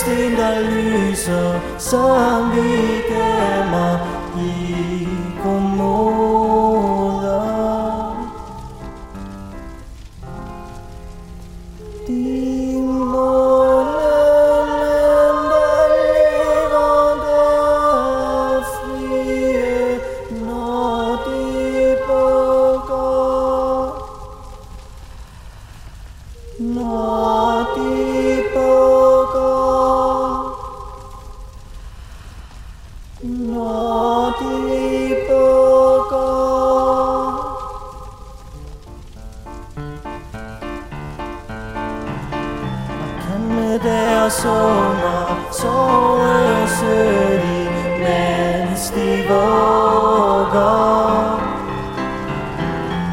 sten der lyser Som vi med deres unger sove sødt mens de våger.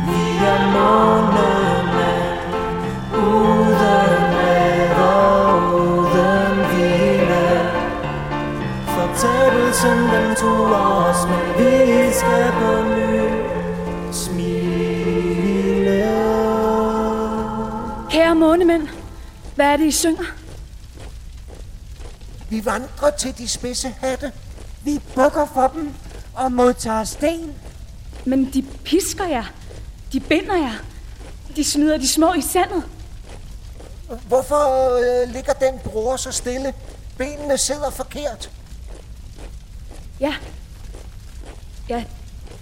Vi er månemænd, uden mad og uden hvile. Fortabelsen den tog os, men vi skal på ny smile. Kære månemænd, hvad er det, I synger? Vi vandrer til de spidse hatte. Vi bukker for dem og modtager sten. Men de pisker jer. De binder jer. De smider de små i sandet. Hvorfor øh, ligger den bror så stille? Benene sidder forkert. Ja. Ja,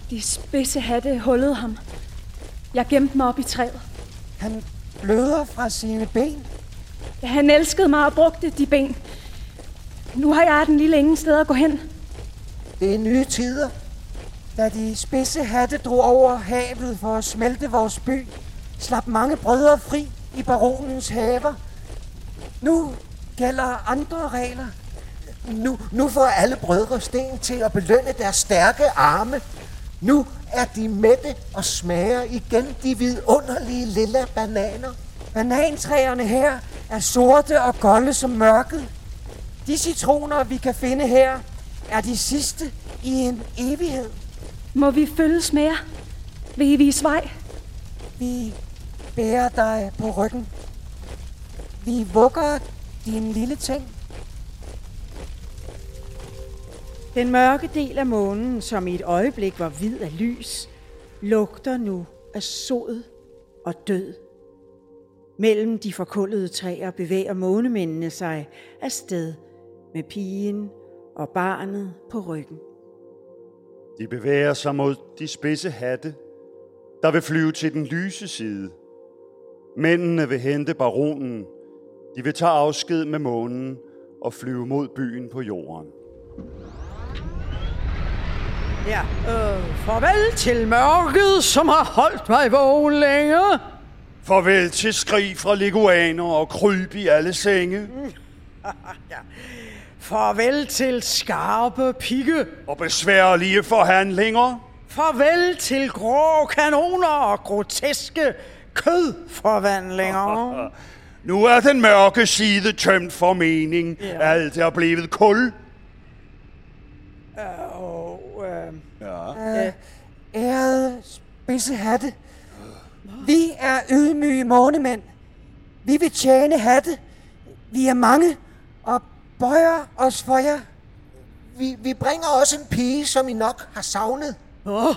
de spidse hatte hullede ham. Jeg gemte mig op i træet. Han bløder fra sine ben. Ja, han elskede mig og brugte de ben. Nu har jeg den lille ingen sted at gå hen. Det er nye tider. Da de spidse hatte drog over havet for at smelte vores by, slap mange brødre fri i baronens haver. Nu gælder andre regler. Nu, nu får alle brødre sten til at belønne deres stærke arme. Nu er de mætte og smager igen de vidunderlige lille bananer. Banantræerne her er sorte og golde som mørket. De citroner, vi kan finde her, er de sidste i en evighed. Må vi følges med jer? Vil I vise vej? Vi bærer dig på ryggen. Vi vugger din lille ting. Den mørke del af månen, som i et øjeblik var hvid af lys, lugter nu af sod og død. Mellem de forkullede træer bevæger månemændene sig afsted med pigen og barnet på ryggen. De bevæger sig mod de spidse hatte, der vil flyve til den lyse side. Mændene vil hente baronen. De vil tage afsked med månen og flyve mod byen på jorden. Ja, øh, farvel til mørket, som har holdt mig vågen længe. Farvel til skrig fra leguaner og kryb i alle senge. ja. Farvel til skarpe pigge. Og besværlige forhandlinger. Farvel til grå kanoner og groteske kødforvandlinger. Nu er den mørke side tømt for mening. Ja. Alt er blevet kul. Øh, og, øh, Ja. Øh, ærede spidse hatte. Vi er ydmyge månemænd. Vi vil tjene hatte. Vi er mange og bøjer os for jer. Vi, vi bringer også en pige, som I nok har savnet. Åh.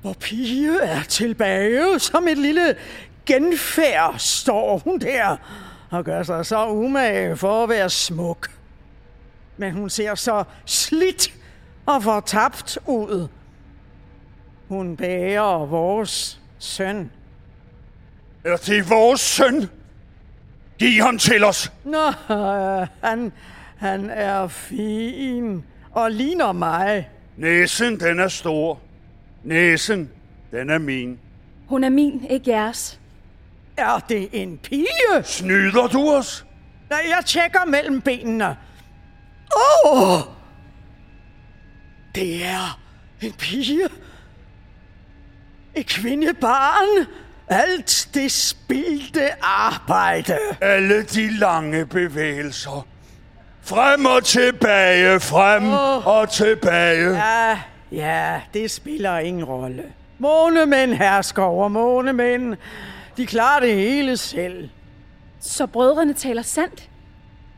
Hvor pige er tilbage som et lille genfærd, står hun der og gør sig så umage for at være smuk. Men hun ser så slidt og fortabt ud. Hun bærer vores søn. Er det vores søn? Giv ham til os. Nå, øh, han, han er fin og ligner mig. Næsen, den er stor. Næsen, den er min. Hun er min, ikke jeres. Er det en pige? Snyder du os? Nej, jeg tjekker mellem benene. Åh! Oh! Det er en pige. Et kvindebarn. Alt det spildte arbejde. Alle de lange bevægelser. Frem og tilbage, frem Åh. og tilbage. Ja, ja, det spiller ingen rolle. Månemænd hersker over månemænd. De klarer det hele selv. Så brødrene taler sandt.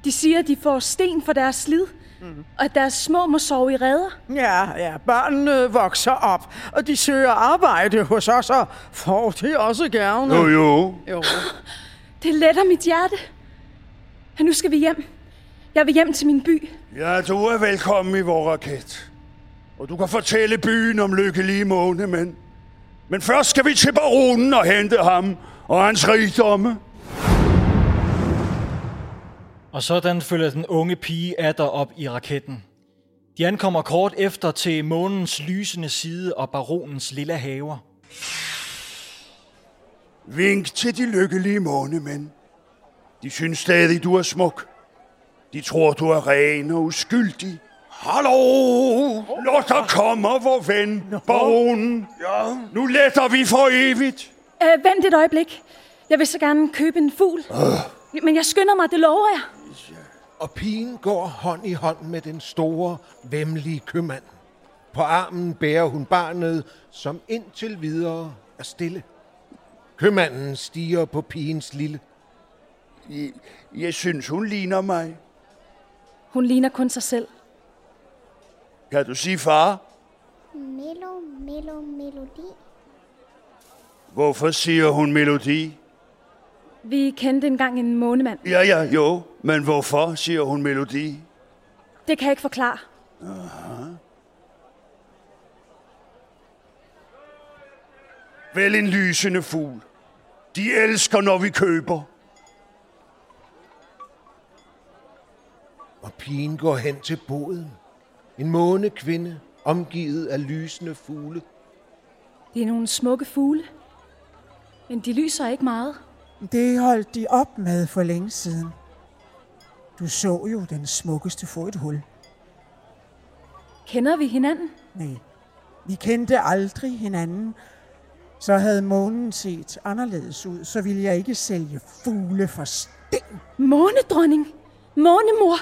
De siger, at de får sten for deres slid, mm. og at deres små må sove i redder. Ja, ja, børnene vokser op, og de søger arbejde hos os, og får det også gerne. Jo, jo. Jo. Det letter mit hjerte. Nu skal vi hjem. Jeg vil hjem til min by. Ja, du er velkommen i vores raket. Og du kan fortælle byen om lykkelige måne, men... Men først skal vi til baronen og hente ham og hans rigdomme. Og sådan følger den unge pige Adder op i raketten. De ankommer kort efter til månens lysende side og baronens lille haver. Vink til de lykkelige månemænd. De synes stadig, du er smuk. De tror, du er ren og uskyldig. Hallo! Lad der kommer, vor ven, baronen. Ja. Nu letter vi for evigt. Øh, vent et øjeblik. Jeg vil så gerne købe en fugl. Øh. Men jeg skynder mig, det lover jeg. Og pigen går hånd i hånd med den store, vemmelige købmand. På armen bærer hun barnet, som indtil videre er stille. Købmanden stiger på pigens lille. Jeg, jeg synes, hun ligner mig. Hun ligner kun sig selv. Kan du sige far? Melo, melo, melodi. Hvorfor siger hun melodi? Vi kendte engang en månemand. Ja, ja, jo. Men hvorfor siger hun melodi? Det kan jeg ikke forklare. Aha. Vel en lysende fugl. De elsker, når vi køber. Og pigen går hen til boden. En månekvinde, omgivet af lysende fugle. Det er nogle smukke fugle. Men de lyser ikke meget. Det holdt de op med for længe siden. Du så jo den smukkeste få et hul. Kender vi hinanden? Nej, vi kendte aldrig hinanden. Så havde månen set anderledes ud, så ville jeg ikke sælge fugle for sten. Månedronning! Månemor!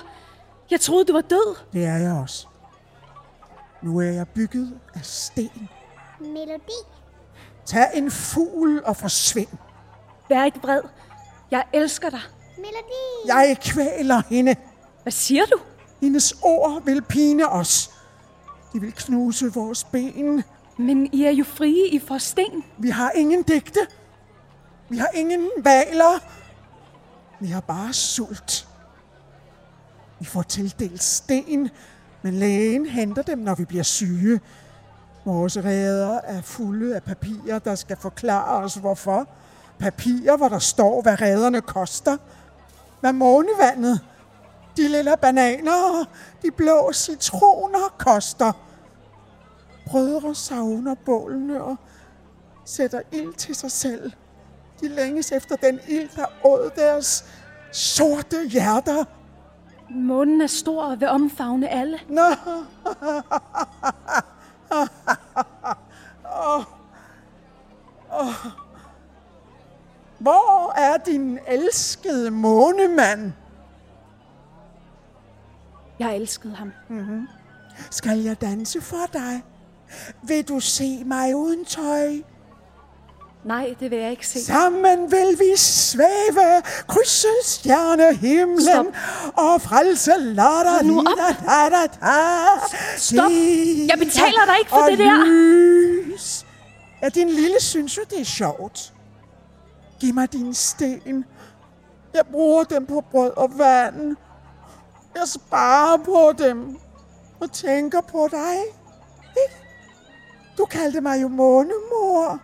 Jeg troede, du var død. Det er jeg også. Nu er jeg bygget af sten. Melodi. Tag en fugl og forsvind. Vær ikke vred. Jeg elsker dig. Melodi. Jeg kvæler hende. Hvad siger du? Hendes ord vil pine os. De vil knuse vores ben. Men I er jo frie, I får sten. Vi har ingen digte. Vi har ingen valer. Vi har bare sult. Vi får tildelt sten, men lægen henter dem, når vi bliver syge. Vores ræder er fulde af papirer, der skal forklare os, hvorfor. Papirer, hvor der står, hvad ræderne koster. Hvad månevandet, de lille bananer, de blå citroner koster. Brødre savner bålene og sætter ild til sig selv. De længes efter den ild, der åd deres sorte hjerter. Månen er stor og vil omfavne alle. Nå. oh. Oh. Hvor er din elskede månemand? Jeg elskede ham. Mm-hmm. Skal jeg danse for dig? Vil du se mig uden tøj? Nej, det vil jeg ikke se. Sammen vil vi svæve, krydse stjernehimlen Stop. og frelse latter Nu op. da, da, da. Stop. Jeg betaler dig ikke for det der. Lys. Ja, din lille synes jo, det er sjovt. Giv mig din sten. Jeg bruger dem på brød og vand. Jeg sparer på dem og tænker på dig. Ikke? Du kaldte mig jo månemor.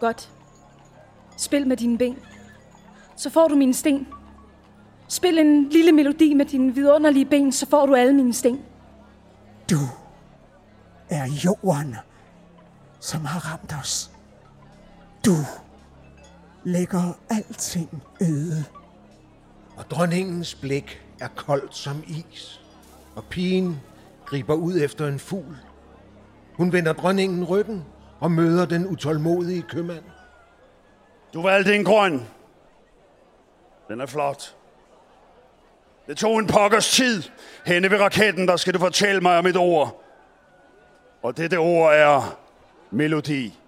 Godt. Spil med dine ben. Så får du mine sten. Spil en lille melodi med dine vidunderlige ben, så får du alle mine sten. Du er jorden, som har ramt os. Du lægger alting øde. Og dronningens blik er koldt som is. Og pigen griber ud efter en fugl. Hun vender dronningen ryggen og møder den utålmodige købmand. Du valgte en grøn. Den er flot. Det tog en pokkers tid. Henne ved raketten, der skal du fortælle mig om et ord. Og dette ord er melodi.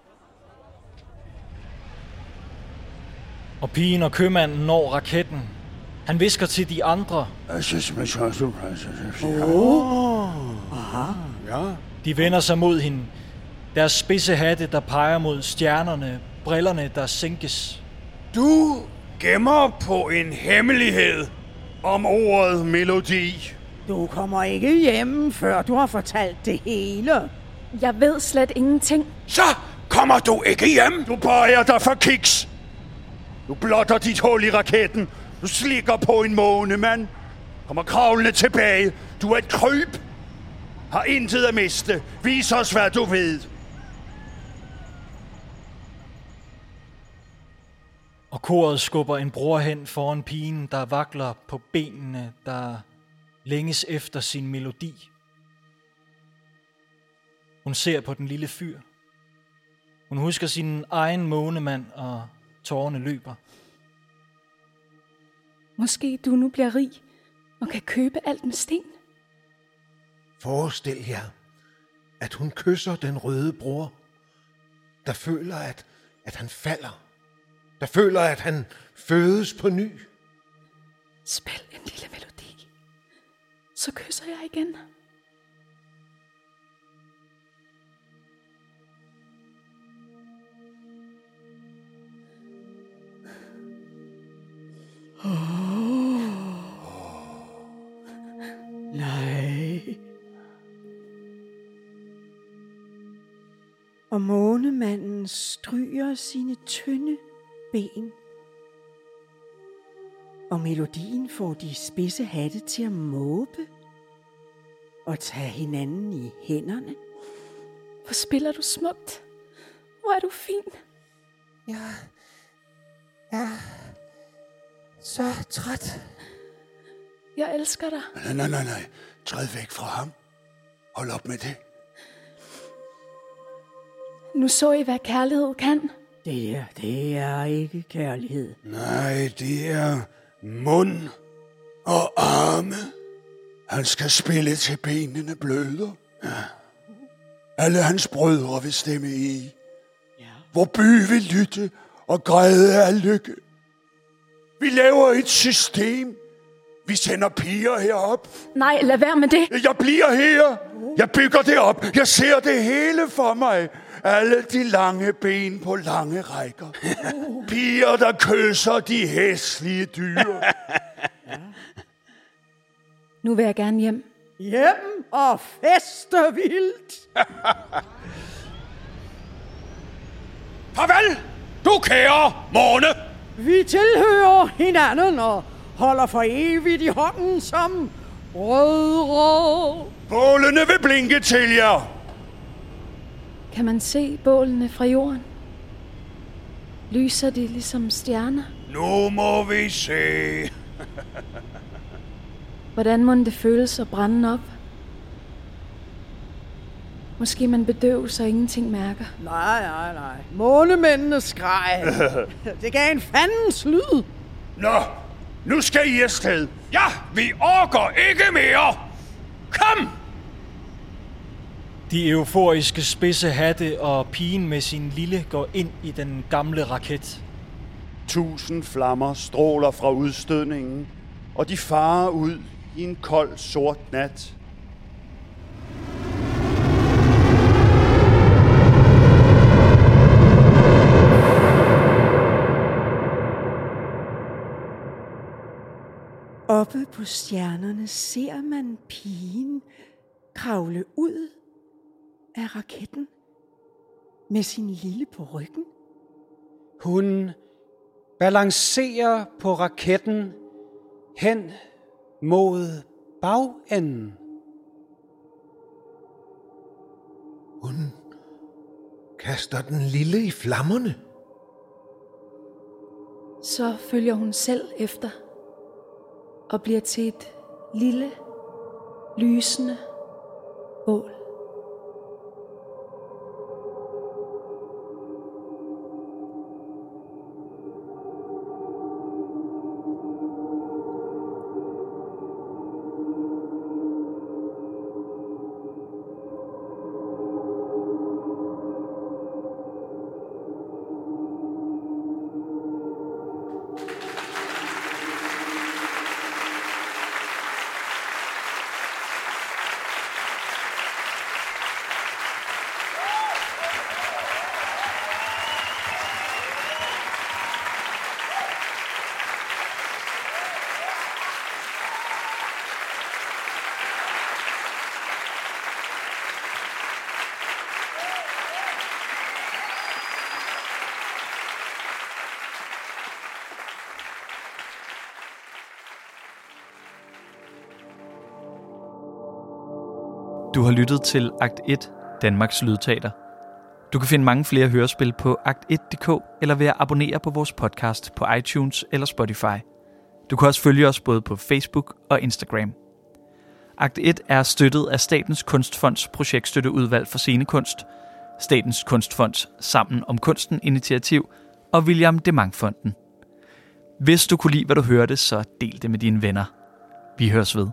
Og pigen og købmanden når raketten. Han visker til de andre. Aha. Ja. De vender sig mod hende. Deres spidse hatte, der peger mod stjernerne. Brillerne, der sænkes. Du gemmer på en hemmelighed. Om ordet melodi. Du kommer ikke hjem, før du har fortalt det hele. Jeg ved slet ingenting. Så kommer du ikke hjem. Du bøjer dig for kiks. Du blotter dit hul i raketten. Du slikker på en månemand. Kommer kravlende tilbage. Du er et kryb. Har intet at miste. Vis os, hvad du ved. Og koret skubber en bror hen foran pigen, der vakler på benene, der længes efter sin melodi. Hun ser på den lille fyr. Hun husker sin egen månemand, og tårerne løber. Måske du nu bliver rig og kan købe alt med sten. Forestil jer, at hun kysser den røde bror, der føler, at, at han falder. Der føler, at han fødes på ny. Spil en lille melodi. Så kysser jeg igen. Nej. Og månemanden stryger sine tynde ben. Og melodien får de spidse hatte til at måbe og tage hinanden i hænderne. Hvor spiller du smukt. Hvor er du fin. Jeg er så træt. Jeg elsker dig. Nej, nej, nej, nej. Træd væk fra ham. Hold op med det. Nu så I, hvad kærlighed kan. Det er, det er ikke kærlighed. Nej, det er mund og arme. Han skal spille til benene bløder. Ja. Alle hans brødre vil stemme i. Ja. Hvor by vil lytte og græde af lykke. Vi laver et system. Vi sender piger herop. Nej, lad være med det. Jeg bliver her. Jeg bygger det op. Jeg ser det hele for mig. Alle de lange ben på lange rækker. Piger, der kysser de hæslige dyr. Nu vil jeg gerne hjem. Hjem og feste vildt. Farvel, du kære måne. Vi tilhører hinanden og holder for evigt i hånden som brødre. Bålene vil blinke til jer. Kan man se bålene fra jorden? Lyser de ligesom stjerner? Nu må vi se. Hvordan må det føles at brænde op? Måske man bedøves og ingenting mærker. Nej, nej, nej. Månemændene skreg. Det gav en fandens lyd. Nå, nu skal I afsted. Ja, vi orker ikke mere. Kom! De euforiske spidse hatte og pigen med sin lille går ind i den gamle raket. Tusind flammer stråler fra udstødningen, og de farer ud i en kold, sort nat. Oppe på stjernerne ser man pigen kravle ud af raketten med sin lille på ryggen. Hun balancerer på raketten hen mod bagenden. Hun kaster den lille i flammerne. Så følger hun selv efter og bliver til et lille, lysende bål. Du har lyttet til Akt 1, Danmarks Lydteater. Du kan finde mange flere hørespil på akt1.dk eller ved at abonnere på vores podcast på iTunes eller Spotify. Du kan også følge os både på Facebook og Instagram. Akt 1 er støttet af Statens Kunstfonds projektstøtteudvalg for scenekunst, Statens Kunstfonds Sammen om Kunsten initiativ og William Demang Fonden. Hvis du kunne lide, hvad du hørte, så del det med dine venner. Vi høres ved.